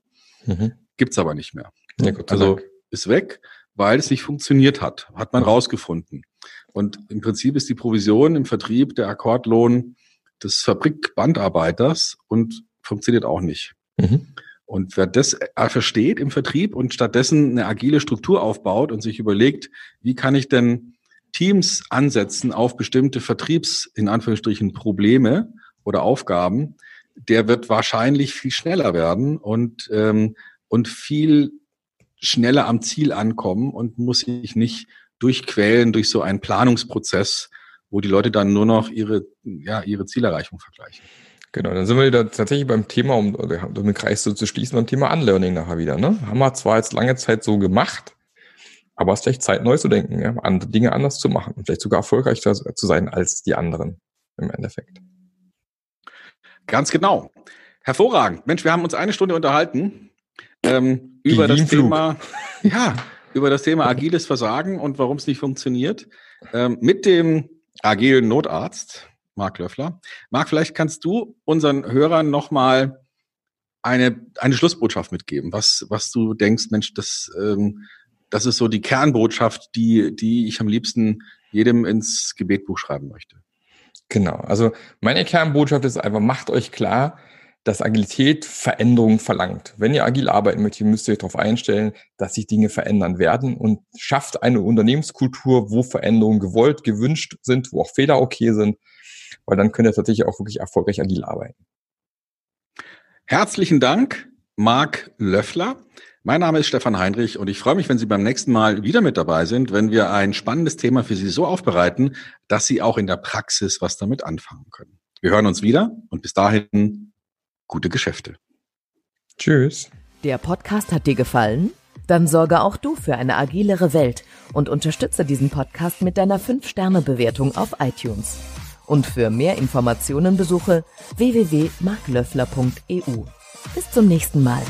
mhm. gibt's aber nicht mehr. Ja, also Dank. ist weg, weil es nicht funktioniert hat, hat man rausgefunden. Und im Prinzip ist die Provision im Vertrieb der Akkordlohn des Fabrikbandarbeiters und funktioniert auch nicht. Mhm. Und wer das äh, versteht im Vertrieb und stattdessen eine agile Struktur aufbaut und sich überlegt, wie kann ich denn Teams ansetzen auf bestimmte Vertriebs, in Anführungsstrichen, Probleme oder Aufgaben, der wird wahrscheinlich viel schneller werden und, ähm, und viel schneller am Ziel ankommen und muss sich nicht durchquälen durch so einen Planungsprozess, wo die Leute dann nur noch ihre, ja, ihre Zielerreichung vergleichen. Genau, dann sind wir wieder tatsächlich beim Thema, um, um den Kreis so zu schließen, beim Thema Unlearning nachher wieder. Ne? Haben wir zwar jetzt lange Zeit so gemacht, aber es ist vielleicht Zeit, neu zu denken, ja? andere Dinge anders zu machen und vielleicht sogar erfolgreicher zu sein als die anderen im Endeffekt. Ganz genau. Hervorragend. Mensch, wir haben uns eine Stunde unterhalten ähm, über das Thema, ja, über das Thema agiles Versagen und warum es nicht funktioniert. Ähm, mit dem agilen Notarzt, Marc Löffler. Marc, vielleicht kannst du unseren Hörern nochmal eine, eine Schlussbotschaft mitgeben, was, was du denkst, Mensch, das, ähm, das ist so die Kernbotschaft, die, die ich am liebsten jedem ins Gebetbuch schreiben möchte. Genau. Also meine Kernbotschaft ist einfach, macht euch klar, dass Agilität Veränderungen verlangt. Wenn ihr agil arbeiten möchtet, müsst ihr euch darauf einstellen, dass sich Dinge verändern werden und schafft eine Unternehmenskultur, wo Veränderungen gewollt, gewünscht sind, wo auch Fehler okay sind, weil dann könnt ihr tatsächlich auch wirklich erfolgreich agil arbeiten. Herzlichen Dank, Marc Löffler. Mein Name ist Stefan Heinrich und ich freue mich, wenn Sie beim nächsten Mal wieder mit dabei sind, wenn wir ein spannendes Thema für Sie so aufbereiten, dass Sie auch in der Praxis was damit anfangen können. Wir hören uns wieder und bis dahin gute Geschäfte. Tschüss. Der Podcast hat dir gefallen? Dann sorge auch du für eine agilere Welt und unterstütze diesen Podcast mit deiner 5-Sterne-Bewertung auf iTunes. Und für mehr Informationen besuche www.marklöffler.eu. Bis zum nächsten Mal.